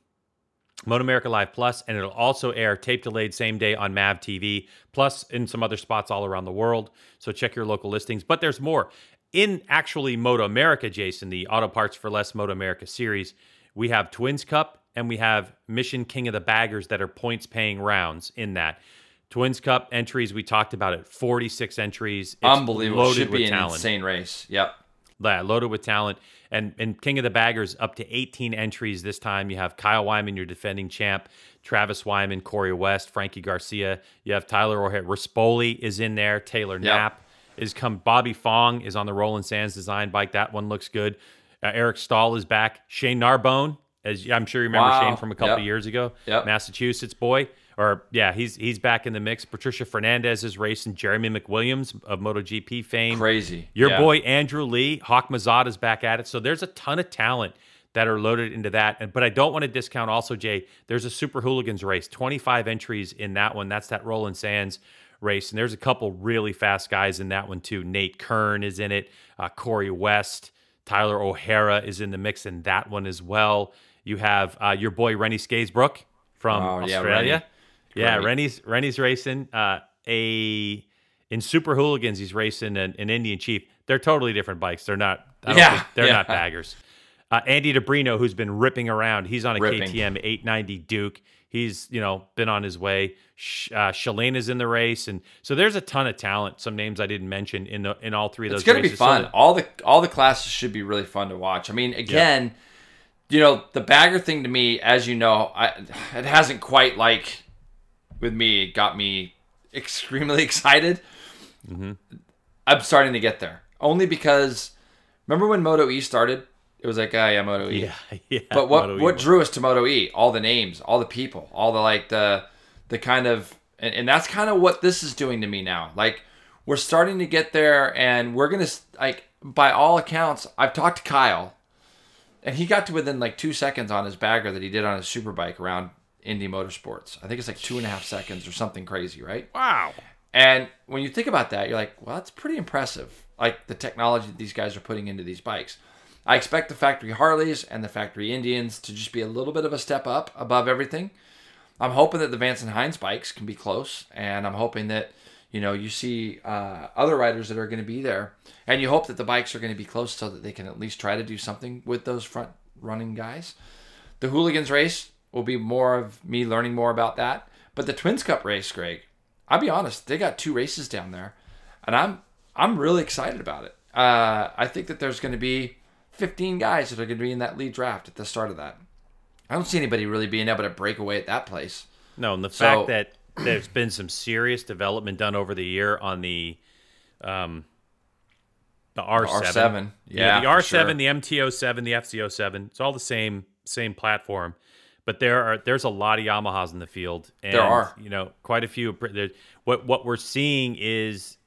Moto America Live Plus, and it'll also air tape delayed same day on Mav TV, plus in some other spots all around the world. So check your local listings. But there's more. In actually Moto America, Jason, the Auto Parts for Less Moto America series, we have Twins Cup and we have Mission King of the Baggers that are points paying rounds in that. Twins Cup entries, we talked about it, 46 entries. It's Unbelievable. Loaded Should with be an talent. insane race. Yep. Yeah, loaded with talent. And and King of the Baggers up to 18 entries this time. You have Kyle Wyman, your defending champ, Travis Wyman, Corey West, Frankie Garcia. You have Tyler O'Hara. Rispoli is in there. Taylor Knapp is come. Bobby Fong is on the Roland Sands design bike. That one looks good. Uh, Eric Stahl is back. Shane Narbonne, as I'm sure you remember Wow. Shane from a couple Yep. years ago. Yep. Massachusetts boy. Or yeah, he's he's back in the mix. Patricia Fernandez is racing. Jeremy McWilliams of MotoGP fame. Crazy. Your Yeah. boy Andrew Lee, Hawk Mazad is back at it. So there's a ton of talent that are loaded into that. And but I don't want to discount also, Jay. There's a Super Hooligans race, 25 entries in that one. That's that Roland Sands race, and there's a couple really fast guys in that one too. Nate Kern is in it. Uh, Corey West, Tyler O'Hara is in the mix in that one as well. You have uh, your boy Rennie Scaysbrook from Oh, yeah, Australia. Rennie. Yeah, Great. Rennie's Rennie's racing. Uh, a in Super Hooligans, he's racing an, an Indian Chief. They're totally different bikes. They're not. I don't Yeah, they're yeah. not baggers. Uh, Andy DiBrino, who's been ripping around, he's on a Ripping. KTM 890 Duke. He's you know been on his way. Sh- uh, in the race, and so there's a ton of talent. Some names I didn't mention in the in all three of those. It's going to be. So fun. that- all the all the classes should be really fun to watch. I mean, again, you know, the bagger thing to me, as you know, I, it hasn't quite like with me. Got me extremely excited. Mm-hmm. I'm starting to get there only because remember when Moto E started? It was like, ah, yeah, Moto E. yeah, yeah. But what Moto E what was- drew us to Moto E? All the names, all the people, all the like the the kind of and, and that's kind of what this is doing to me now. Like we're starting to get there, and we're gonna s- like by all accounts, I've talked to Kyle, and he got to within like two seconds on his bagger that he did on his superbike around Indy Motorsports. I think it's like two and a half seconds or something crazy, right? Wow. And when you think about that, you're like, well, that's pretty impressive. Like the technology that these guys are putting into these bikes. I expect the factory Harleys and the factory Indians to just be a little bit of a step up above everything. I'm hoping that the Vance and Hines bikes can be close, and I'm hoping that you know you see uh, other riders that are going to be there, and you hope that the bikes are going to be close so that they can at least try to do something with those front running guys. The Hooligans race will be more of me learning more about that, but the Twins Cup race, Greg, I'll be honest, they got two races down there, and I'm I'm really excited about it. Uh, I think that there's going to be 15 guys that are going to be in that lead draft at the start of that. I don't see anybody really being able to break away at that place. No, and the So- fact that there's been some serious development done over the year on the um the R7. R7, yeah, the R7, sure. the MTO7, the FCO7. It's all the same same platform. But there are there's a lot of Yamahas in the field. And, There are. you know, quite a few. there- What what we're seeing is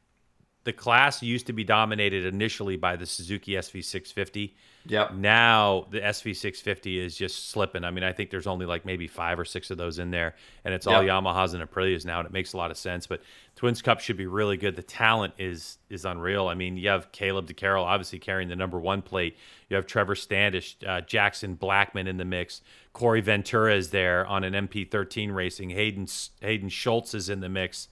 the class used to be dominated initially by the Suzuki SV650. Yep. Now the SV650 is just slipping. I mean, I think there's only like maybe five or six of those in there, and it's all Yep. Yamahas and Aprilias now, and it makes a lot of sense. But Twins Cup should be really good. The talent is is unreal. I mean, you have Kaleb De Keyrel obviously carrying the number one plate. You have Trevor Standish, uh, Jackson Blackman in the mix. Corey Ventura is there on an MP13 racing. Hayden Hayden Schultz is in the mix.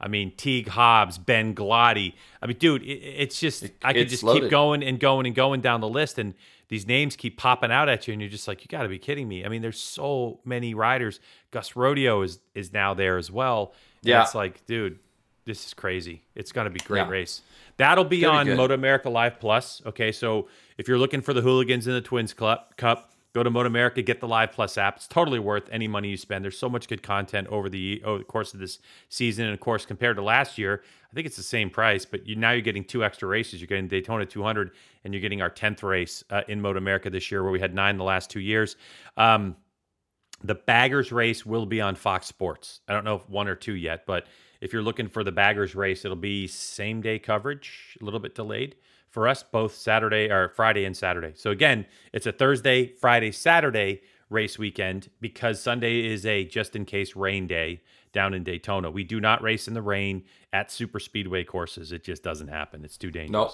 I mean, Teague Hobbs, Ben Gloddy. I mean, dude, it, it's just I could just loaded. keep going and going and going down the list. And these names keep popping out at you, and you're just like, you got to be kidding me. I mean, there's so many riders. Gus Rodio is is now there as well. And Yeah. it's like, dude, this is crazy. It's going to be great Yeah. race. That'll be Gonna be on good. Moto America Live Plus. Okay, so if you're looking for the hooligans in the Twins Club Cup, go to Moto America, get the Live Plus app. It's totally worth any money you spend. There's so much good content over the over the course of this season, and of course, compared to last year, I think it's the same price, but you now you're getting two extra races. You're getting Daytona 200, and you're getting our 10th race uh, in Moto America this year, where we had nine the last two years. Um, the baggers race will be on Fox Sports. I don't know if one or two yet, but if you're looking for the baggers race, it'll be same day coverage, a little bit delayed for us, both Saturday or Friday and Saturday. So again, it's a Thursday, Friday, Saturday race weekend because Sunday is a just in case rain day down in Daytona. We do not race in the rain at super speedway courses. It just doesn't happen. It's too dangerous. Nope.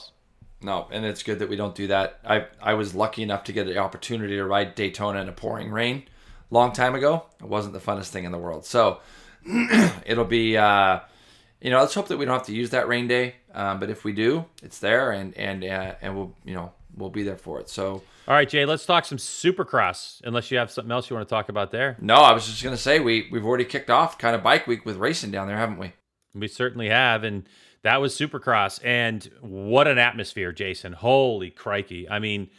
No, and it's good that we don't do that. I I was lucky enough to get the opportunity to ride Daytona in a pouring rain long time ago. It wasn't the funnest thing in the world. So it'll be uh you know, let's hope that we don't have to use that rain day. Um, but if we do, it's there and and uh, and we'll you know, we'll be there for it. So All right, Jay, let's talk some supercross, unless you have something else you want to talk about there. no, I was just gonna say we we've already kicked off kind of bike week with racing down there, haven't we? We certainly have, and that was Supercross, and what an atmosphere, Jason! Holy crikey! I mean,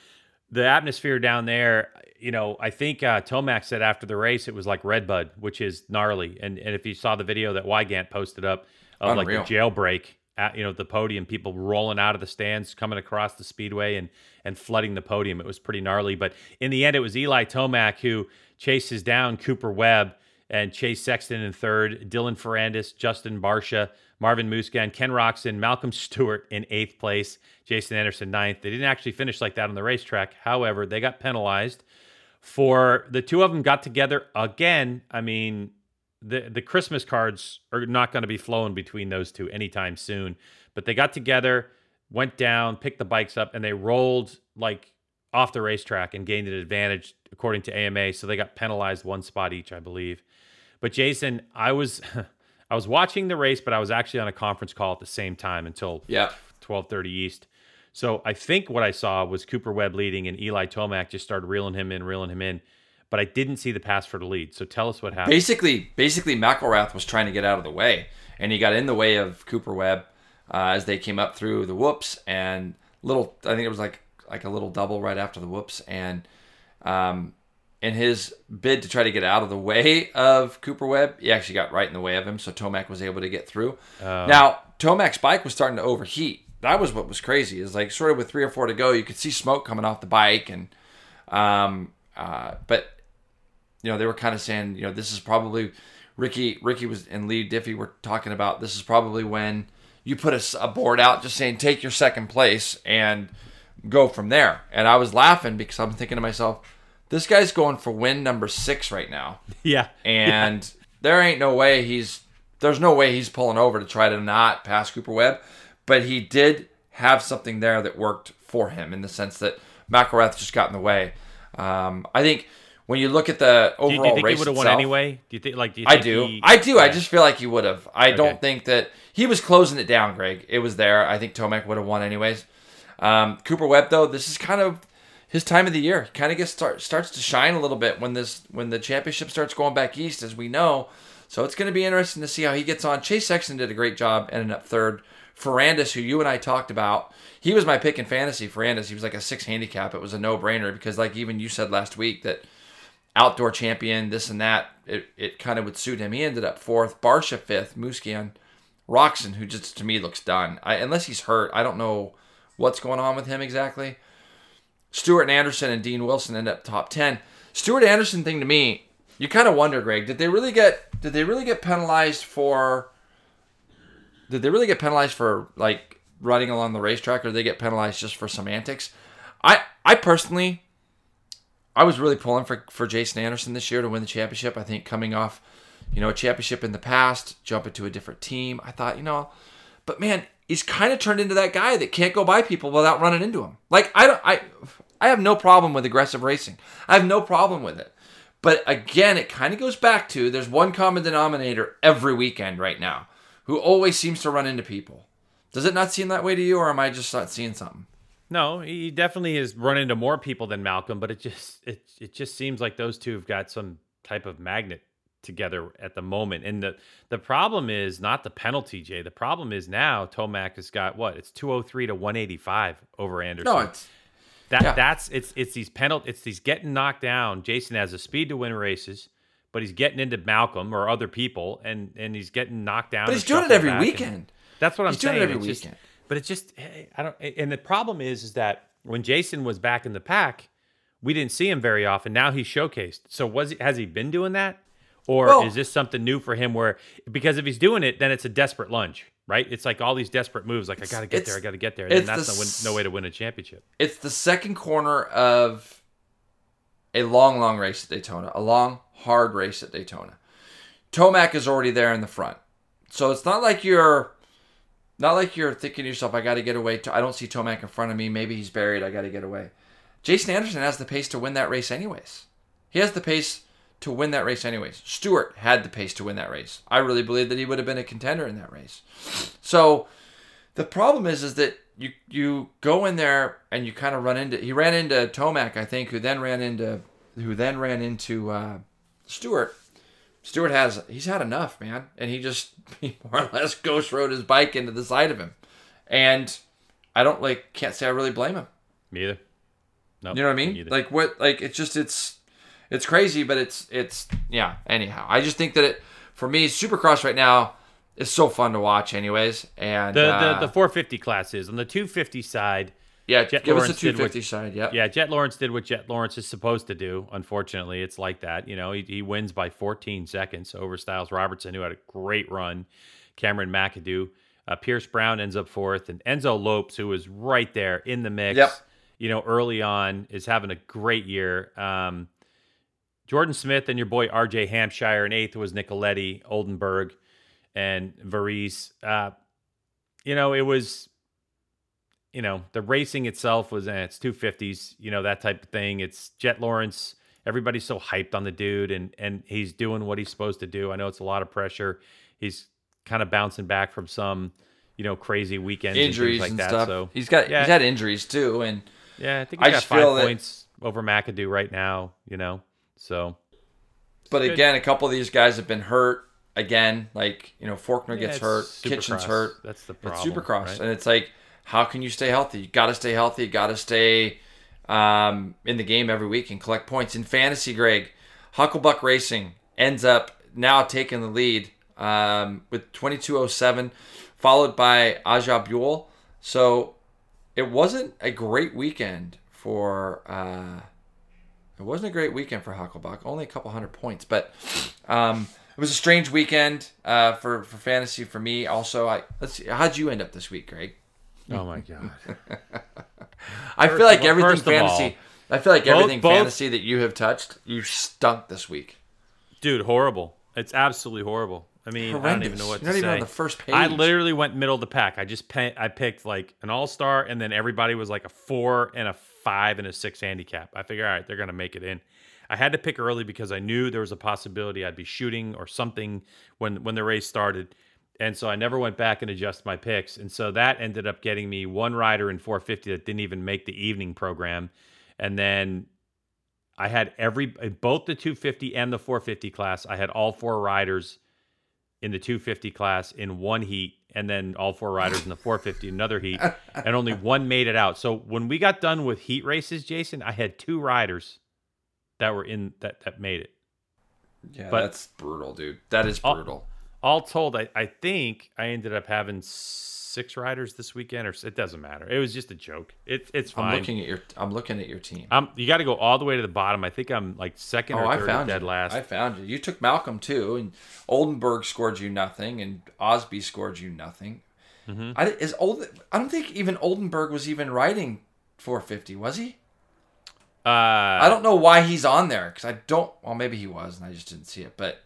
the atmosphere down there. You know, I think uh, Tomac said after the race it was like Redbud, which is gnarly. And and if you saw the video that Weigandt posted up of Unreal. like the jailbreak at you know the podium, people rolling out of the stands, coming across the speedway, and and flooding the podium, it was pretty gnarly. But in the end, it was Eli Tomac who chases down Cooper Webb and Chase Sexton in third, Dylan Ferrandis, Justin Barcia, Marvin Musquin, Ken Roczen, Malcolm Stewart in eighth place, Jason Anderson ninth. They didn't actually finish like that on the racetrack. However, they got penalized for the two of them got together again. I mean, the the Christmas cards are not going to be flowing between those two anytime soon. But they got together, went down, picked the bikes up, and they rolled like off the racetrack and gained an advantage according to AMA. So they got penalized one spot each, I believe. But Jason, I was I was watching the race, but I was actually on a conference call at the same time until Yeah. 12:30 East. So I think what I saw was Cooper Webb leading and Eli Tomac just started reeling him in, reeling him in. But I didn't see the pass for the lead. So tell us what happened. Basically, basically McElrath was trying to get out of the way, and he got in the way of Cooper Webb uh, as they came up through the whoops and little. I think it was like like a little double right after the whoops, and um, in his bid to try to get out of the way of Cooper Webb, he actually got right in the way of him, so Tomac was able to get through. Now Tomac's bike was starting to overheat. That was what was crazy. Is like sort of with three or four to go, you could see smoke coming off the bike, and um, uh, but you know, they were kind of saying, you know, this is probably Ricky. Ricky was and Leigh Diffey were talking about this is probably when you put a board out, just saying take your second place and go from there. And I was laughing because I'm thinking to myself, this guy's going for win number six right now, yeah. and there ain't no way he's there's no way he's pulling over to try to not pass Cooper Webb, but he did have something there that worked for him in the sense that McElrath just got in the way. Um, I think when you look at the Do you, overall do you think he race would have won anyway? Do you think like do you I do. he- I do. I just feel like he would have. I Okay. don't think that he was closing it down, Greg. It was there. I think Tomac would have won anyways. Um, Cooper Webb, though, this is kind of his time of the year. He kind of gets start, starts to shine a little bit when this when the championship starts going back east, as we know. So it's going to be interesting to see how he gets on. Chase Sexton did a great job, ending up third. Ferrandis, who you and I talked about, he was my pick in fantasy. Ferrandis, he was like a six handicap. It was a no brainer because, like even you said last week, that outdoor champion, this and that, it, it kind of would suit him. He ended up fourth, Barcia fifth, Musquin, Roczen, who just to me looks done. I, unless he's hurt, I don't know what's going on with him exactly. Stewart and Anderson and Dean Wilson end up top ten. Stewart Anderson thing to me, you kind of wonder, Greg, did they really get did they really get penalized for? Did they really get penalized for like running along the racetrack, or did they get penalized just for semantics? I I personally I was really pulling for, for Jason Anderson this year to win the championship. I think coming off, you know, a championship in the past, jumping to a different team, I thought, you know, but man, he's kind of turned into that guy that can't go by people without running into them. Like I don't, I, I have no problem with aggressive racing. I have no problem with it. But again, it kind of goes back to there's one common denominator every weekend right now, who always seems to run into people. Does it not seem that way to you, or am I just not seeing something? No, he definitely has run into more people than Malcolm, but it just it it just seems like those two have got some type of magnet together at the moment. And the the problem is not the penalty, Jay. The problem is now Tomac has got what? It's 203 to 185 over Anderson. No, it's that yeah. that's it's it's these penalty it's these getting knocked down. Jason has a speed to win races, but he's getting into Malcolm or other people and and he's getting knocked down. but he's doing it every weekend. that's what I'm He's doing saying. it every It's just- weekend. But it's just eh, I don't. And the problem is, is that when Jason was back in the pack, we didn't see him very often. Now he's showcased. So was he, has he been doing that, or Well- is this something new for him? Where because if he's doing it, then it's a desperate lunge, right? It's like all these desperate moves. Like I got to get there, I got to get there. And that's the no, win, no way to win a championship. It's the second corner of a long, long race at Daytona, a long, hard race at Daytona. Tomac is already there in the front, so it's not like you're, not like you're thinking to yourself, "I got to get away." I don't see Tomac in front of me. Maybe he's buried. I got to get away. Jason Anderson has the pace to win that race, anyways. He has the pace to win that race, anyways. Stewart had the pace to win that race. I really believe that he would have been a contender in that race. So the problem is, is that you you go in there and you kind of run into. He ran into Tomac, I think, who then ran into who then ran into uh, Stewart. Stewart has he's had enough, man, and he just he more or less ghost rode his bike into the side of him, and I don't like can't say I really blame him. Me either. No, You know what I mean? Neither. Like what? Like it's just it's it's crazy, but it's it's yeah. Anyhow, I just think that it for me, Supercross right now is so fun to watch, anyways. And the, uh, the the 450 classes on the 250 side. Yeah, Jett give us Lawrence the did what- side. Yeah, Yeah, Jett Lawrence did what Jett Lawrence is supposed to do. Unfortunately, it's like that. You know, he, he wins by 14 seconds over Stilez Robertson, who had a great run. Cameron McAdoo. Uh, Pierce Brown ends up fourth, and Enzo Lopes, who was right there in the mix, Yep. you know, early on, is having a great year. Um, Jordan Smith and your boy RJ Hampshire, and eighth was Nicoletti, Oldenburg, and Varese. Uh, you know, it was you know, the racing itself was eh, it's 250s, you know, that type of thing. It's Jett Lawrence. Everybody's so hyped on the dude and and he's doing what he's supposed to do. I know it's a lot of pressure. He's kind of bouncing back from some, you know, crazy weekends injuries and and, like that. stuff. So he's got yeah. he's had injuries too, and yeah, I think I he's got five that- points over McAdoo right now, you know. So but Good. again, a couple of these guys have been hurt again. Like you know, Forkner yeah, gets hurt, Supercross. Kitchen's hurt. That's the It's problem. Supercross, right? and it's like, how can you stay healthy? You got to stay healthy. You got to stay um, in the game every week and collect points. In fantasy, Greg, Hucklebuck Racing ends up now taking the lead um, with 2207, followed by Aja Buell. So it wasn't a great weekend for. Uh, it wasn't a great weekend for Hucklebuck. Only a couple hundred points, but um, it was a strange weekend uh, for for fantasy for me. Also, I let's see. How'd you end up this week, Greg? Oh my god. I feel like everything first of all, fantasy. I feel like both- everything both- fantasy that you have touched, you stunk this week. Dude, horrible. It's absolutely horrible. I mean, I don't even Horrendous. know what You're to not even say. on the first page. I literally went middle of the pack. I just pe- I picked like an all star, and then everybody was like a four and a five and a six handicap. I figure, all right, they're gonna make it in. I had to pick early because I knew there was a possibility I'd be shooting or something when when the race started, and so I never went back and adjusted my picks. And so that ended up getting me one rider in 450 that didn't even make the evening program, and then I had every both the 250 and the 450 class. I had all four riders in the 250 class in one heat, and then all four riders in the 450 another heat, and only one made it out. So when we got done with heat races, Jason, I had two riders that were in that that made it. Yeah, But- that's brutal, dude. That is brutal. All told, I, I think I ended up having six riders this weekend, or it doesn't matter. It was just a joke. It, it's fine. I'm looking at your. I'm looking at your team. Um, you got to go all the way to the bottom. I think I'm like second Oh, or I third found dead you. last. I found you. You took Malcolm too, and Oldenburg scored you nothing, and Osby scored you nothing. Mm-hmm. I is old. I don't think even Oldenburg was even riding 450, was he? uh, I don't know why he's on there because I don't. Well, maybe he was, and I just didn't see it. But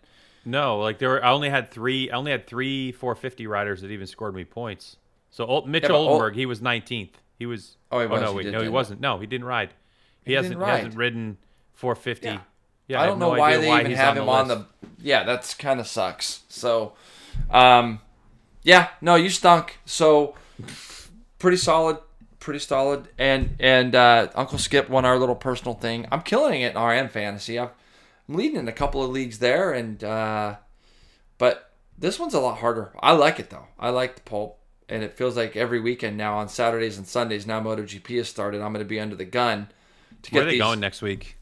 No, like there were. I only had three. I only had three 450 riders that even scored me points. So Ol- Mitchell but Ol- Oldenburg, he was 19th. He was. Oh, he was. no, He wait, no, he wasn't. No, he didn't ride. He, He hasn't. didn't He hasn't ridden 450. Yeah. Yeah, I don't no know why they why even have on him on the. Yeah, that's kind of sucks. So, um, yeah, no, you stunk. So, pretty solid, pretty solid. And and uh, Uncle Skip won our little personal thing. I'm killing it in RM fantasy. I'm, I'm leading in a couple of leagues there, and uh, but this one's a lot harder. I like it though. I like the pulp, and it feels like every weekend now on Saturdays and Sundays. Now MotoGP has started. I'm going to be under the gun to Where get are they these. going next week?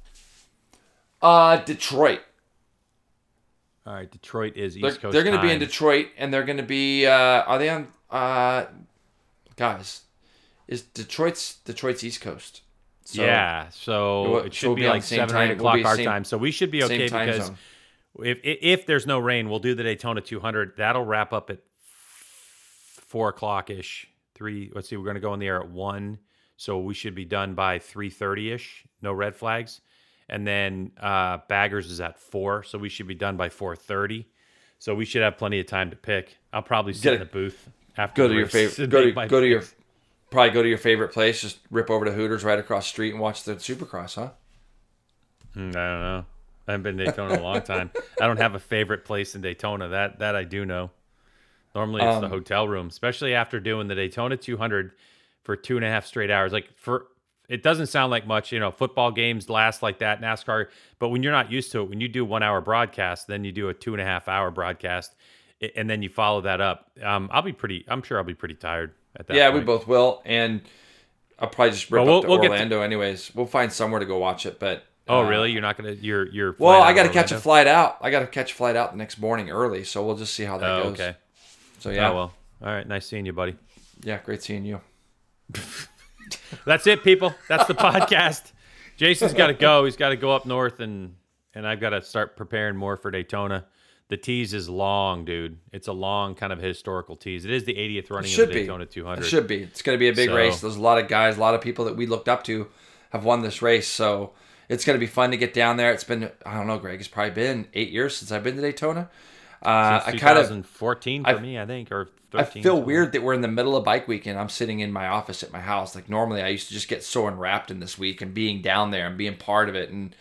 Uh, Detroit. All right, Detroit is East They're, Coast. they're going to be in. Detroit, and they're going to be. Uh, are they on? Uh, guys, is Detroit's Detroit's East Coast? So, yeah, so It will- it should we'll be be like seven or time- eight o'clock our same- time, so we should be okay because if if if there's no rain, we'll do the Daytona 200. That'll wrap up at four o'clock ish. Three. Let's see, we're going to go in the air at one, so we should be done by three thirty ish. No red flags, and then uh, Baggers is at four, so we should be done by four thirty. So we should have plenty of time to pick. I'll probably sit Get in the booth after Go to your favorite. Go to go to your. Probably go to your favorite place. Just rip over to Hooters right across the street and watch the Supercross, huh? Mm, I don't know. I haven't been to Daytona in a long time. I don't have a favorite place in Daytona. That that I do know. Normally it's the Um, hotel room, especially after doing the Daytona 200 for two and a half straight hours. Like for it doesn't sound like much, you know. Football games last like that, NASCAR. But when you're not used to it, when you do one hour broadcast, then you do a two and a half hour broadcast, and then you follow that up. Um, I'll be pretty. I'm sure I'll be pretty tired at that. yeah, point. we both will, and I'll probably just rip Well, we'll- up to we'll get to- Orlando anyways. We'll find somewhere to go watch it, but. Oh, uh, really? You're not gonna? You're you're. Well, I got to catch a flight out. I got to catch a flight out the next morning early, so we'll just see how that Oh, goes. okay. So yeah, Oh well. All right. Nice seeing you, buddy. yeah, great seeing you. That's it, people. That's the podcast. Jason's got to go. He's got to go up north, and and I've got to start preparing more for Daytona. The tease is long, dude. It's a long kind of historical tease. It is the 80th running of the be. Daytona 200. It should be. It's going to be a big So- race. There's a lot of guys, a lot of people that we looked up to have won this race. So it's going to be fun to get down there. It's been, I don't know, Greg, it's probably been eight years since I've been to Daytona. Uh, I kind of, 2014 for I- me, I think, or I feel weird that we're in the middle of bike week and I'm sitting in my office at my house. Like normally I used to just get so enwrapped in this week and being down there and being part of it. And,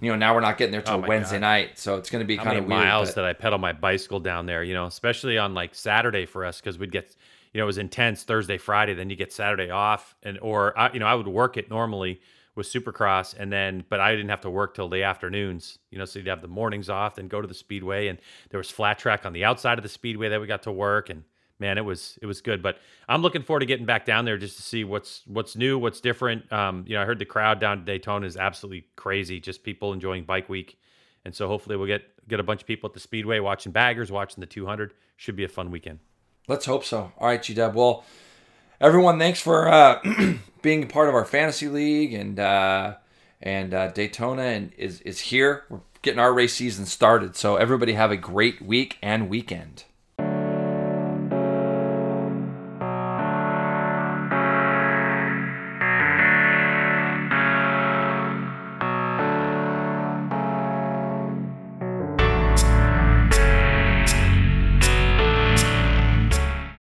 you know, now we're not getting there till Mm-hmm. Oh Wednesday God. night. So it's going to be kind of weird. miles but- that I pedal my bicycle down there? You know, especially on like Saturday for us because we'd get, you know, it was intense Thursday, Friday, then you get Saturday off, and or I, you know, I would work it normally with Supercross, and then but I didn't have to work till the afternoons. You know, so you'd have the mornings off, then go to the speedway, and there was flat track on the outside of the speedway that we got to work, and man, it was it was good. But I'm looking forward to getting back down there just to see what's what's new, what's different. Um, you know, I heard the crowd down at Daytona is absolutely crazy, just people enjoying Bike Week. And so hopefully we'll get get a bunch of people at the speedway watching baggers, watching the 200. Should be a fun weekend. Let's hope so. All right, G Dub. Well, everyone, thanks for uh, being part of our fantasy league and uh, and uh, Daytona and is is here. We're getting our race season started. So everybody have a great week and weekend.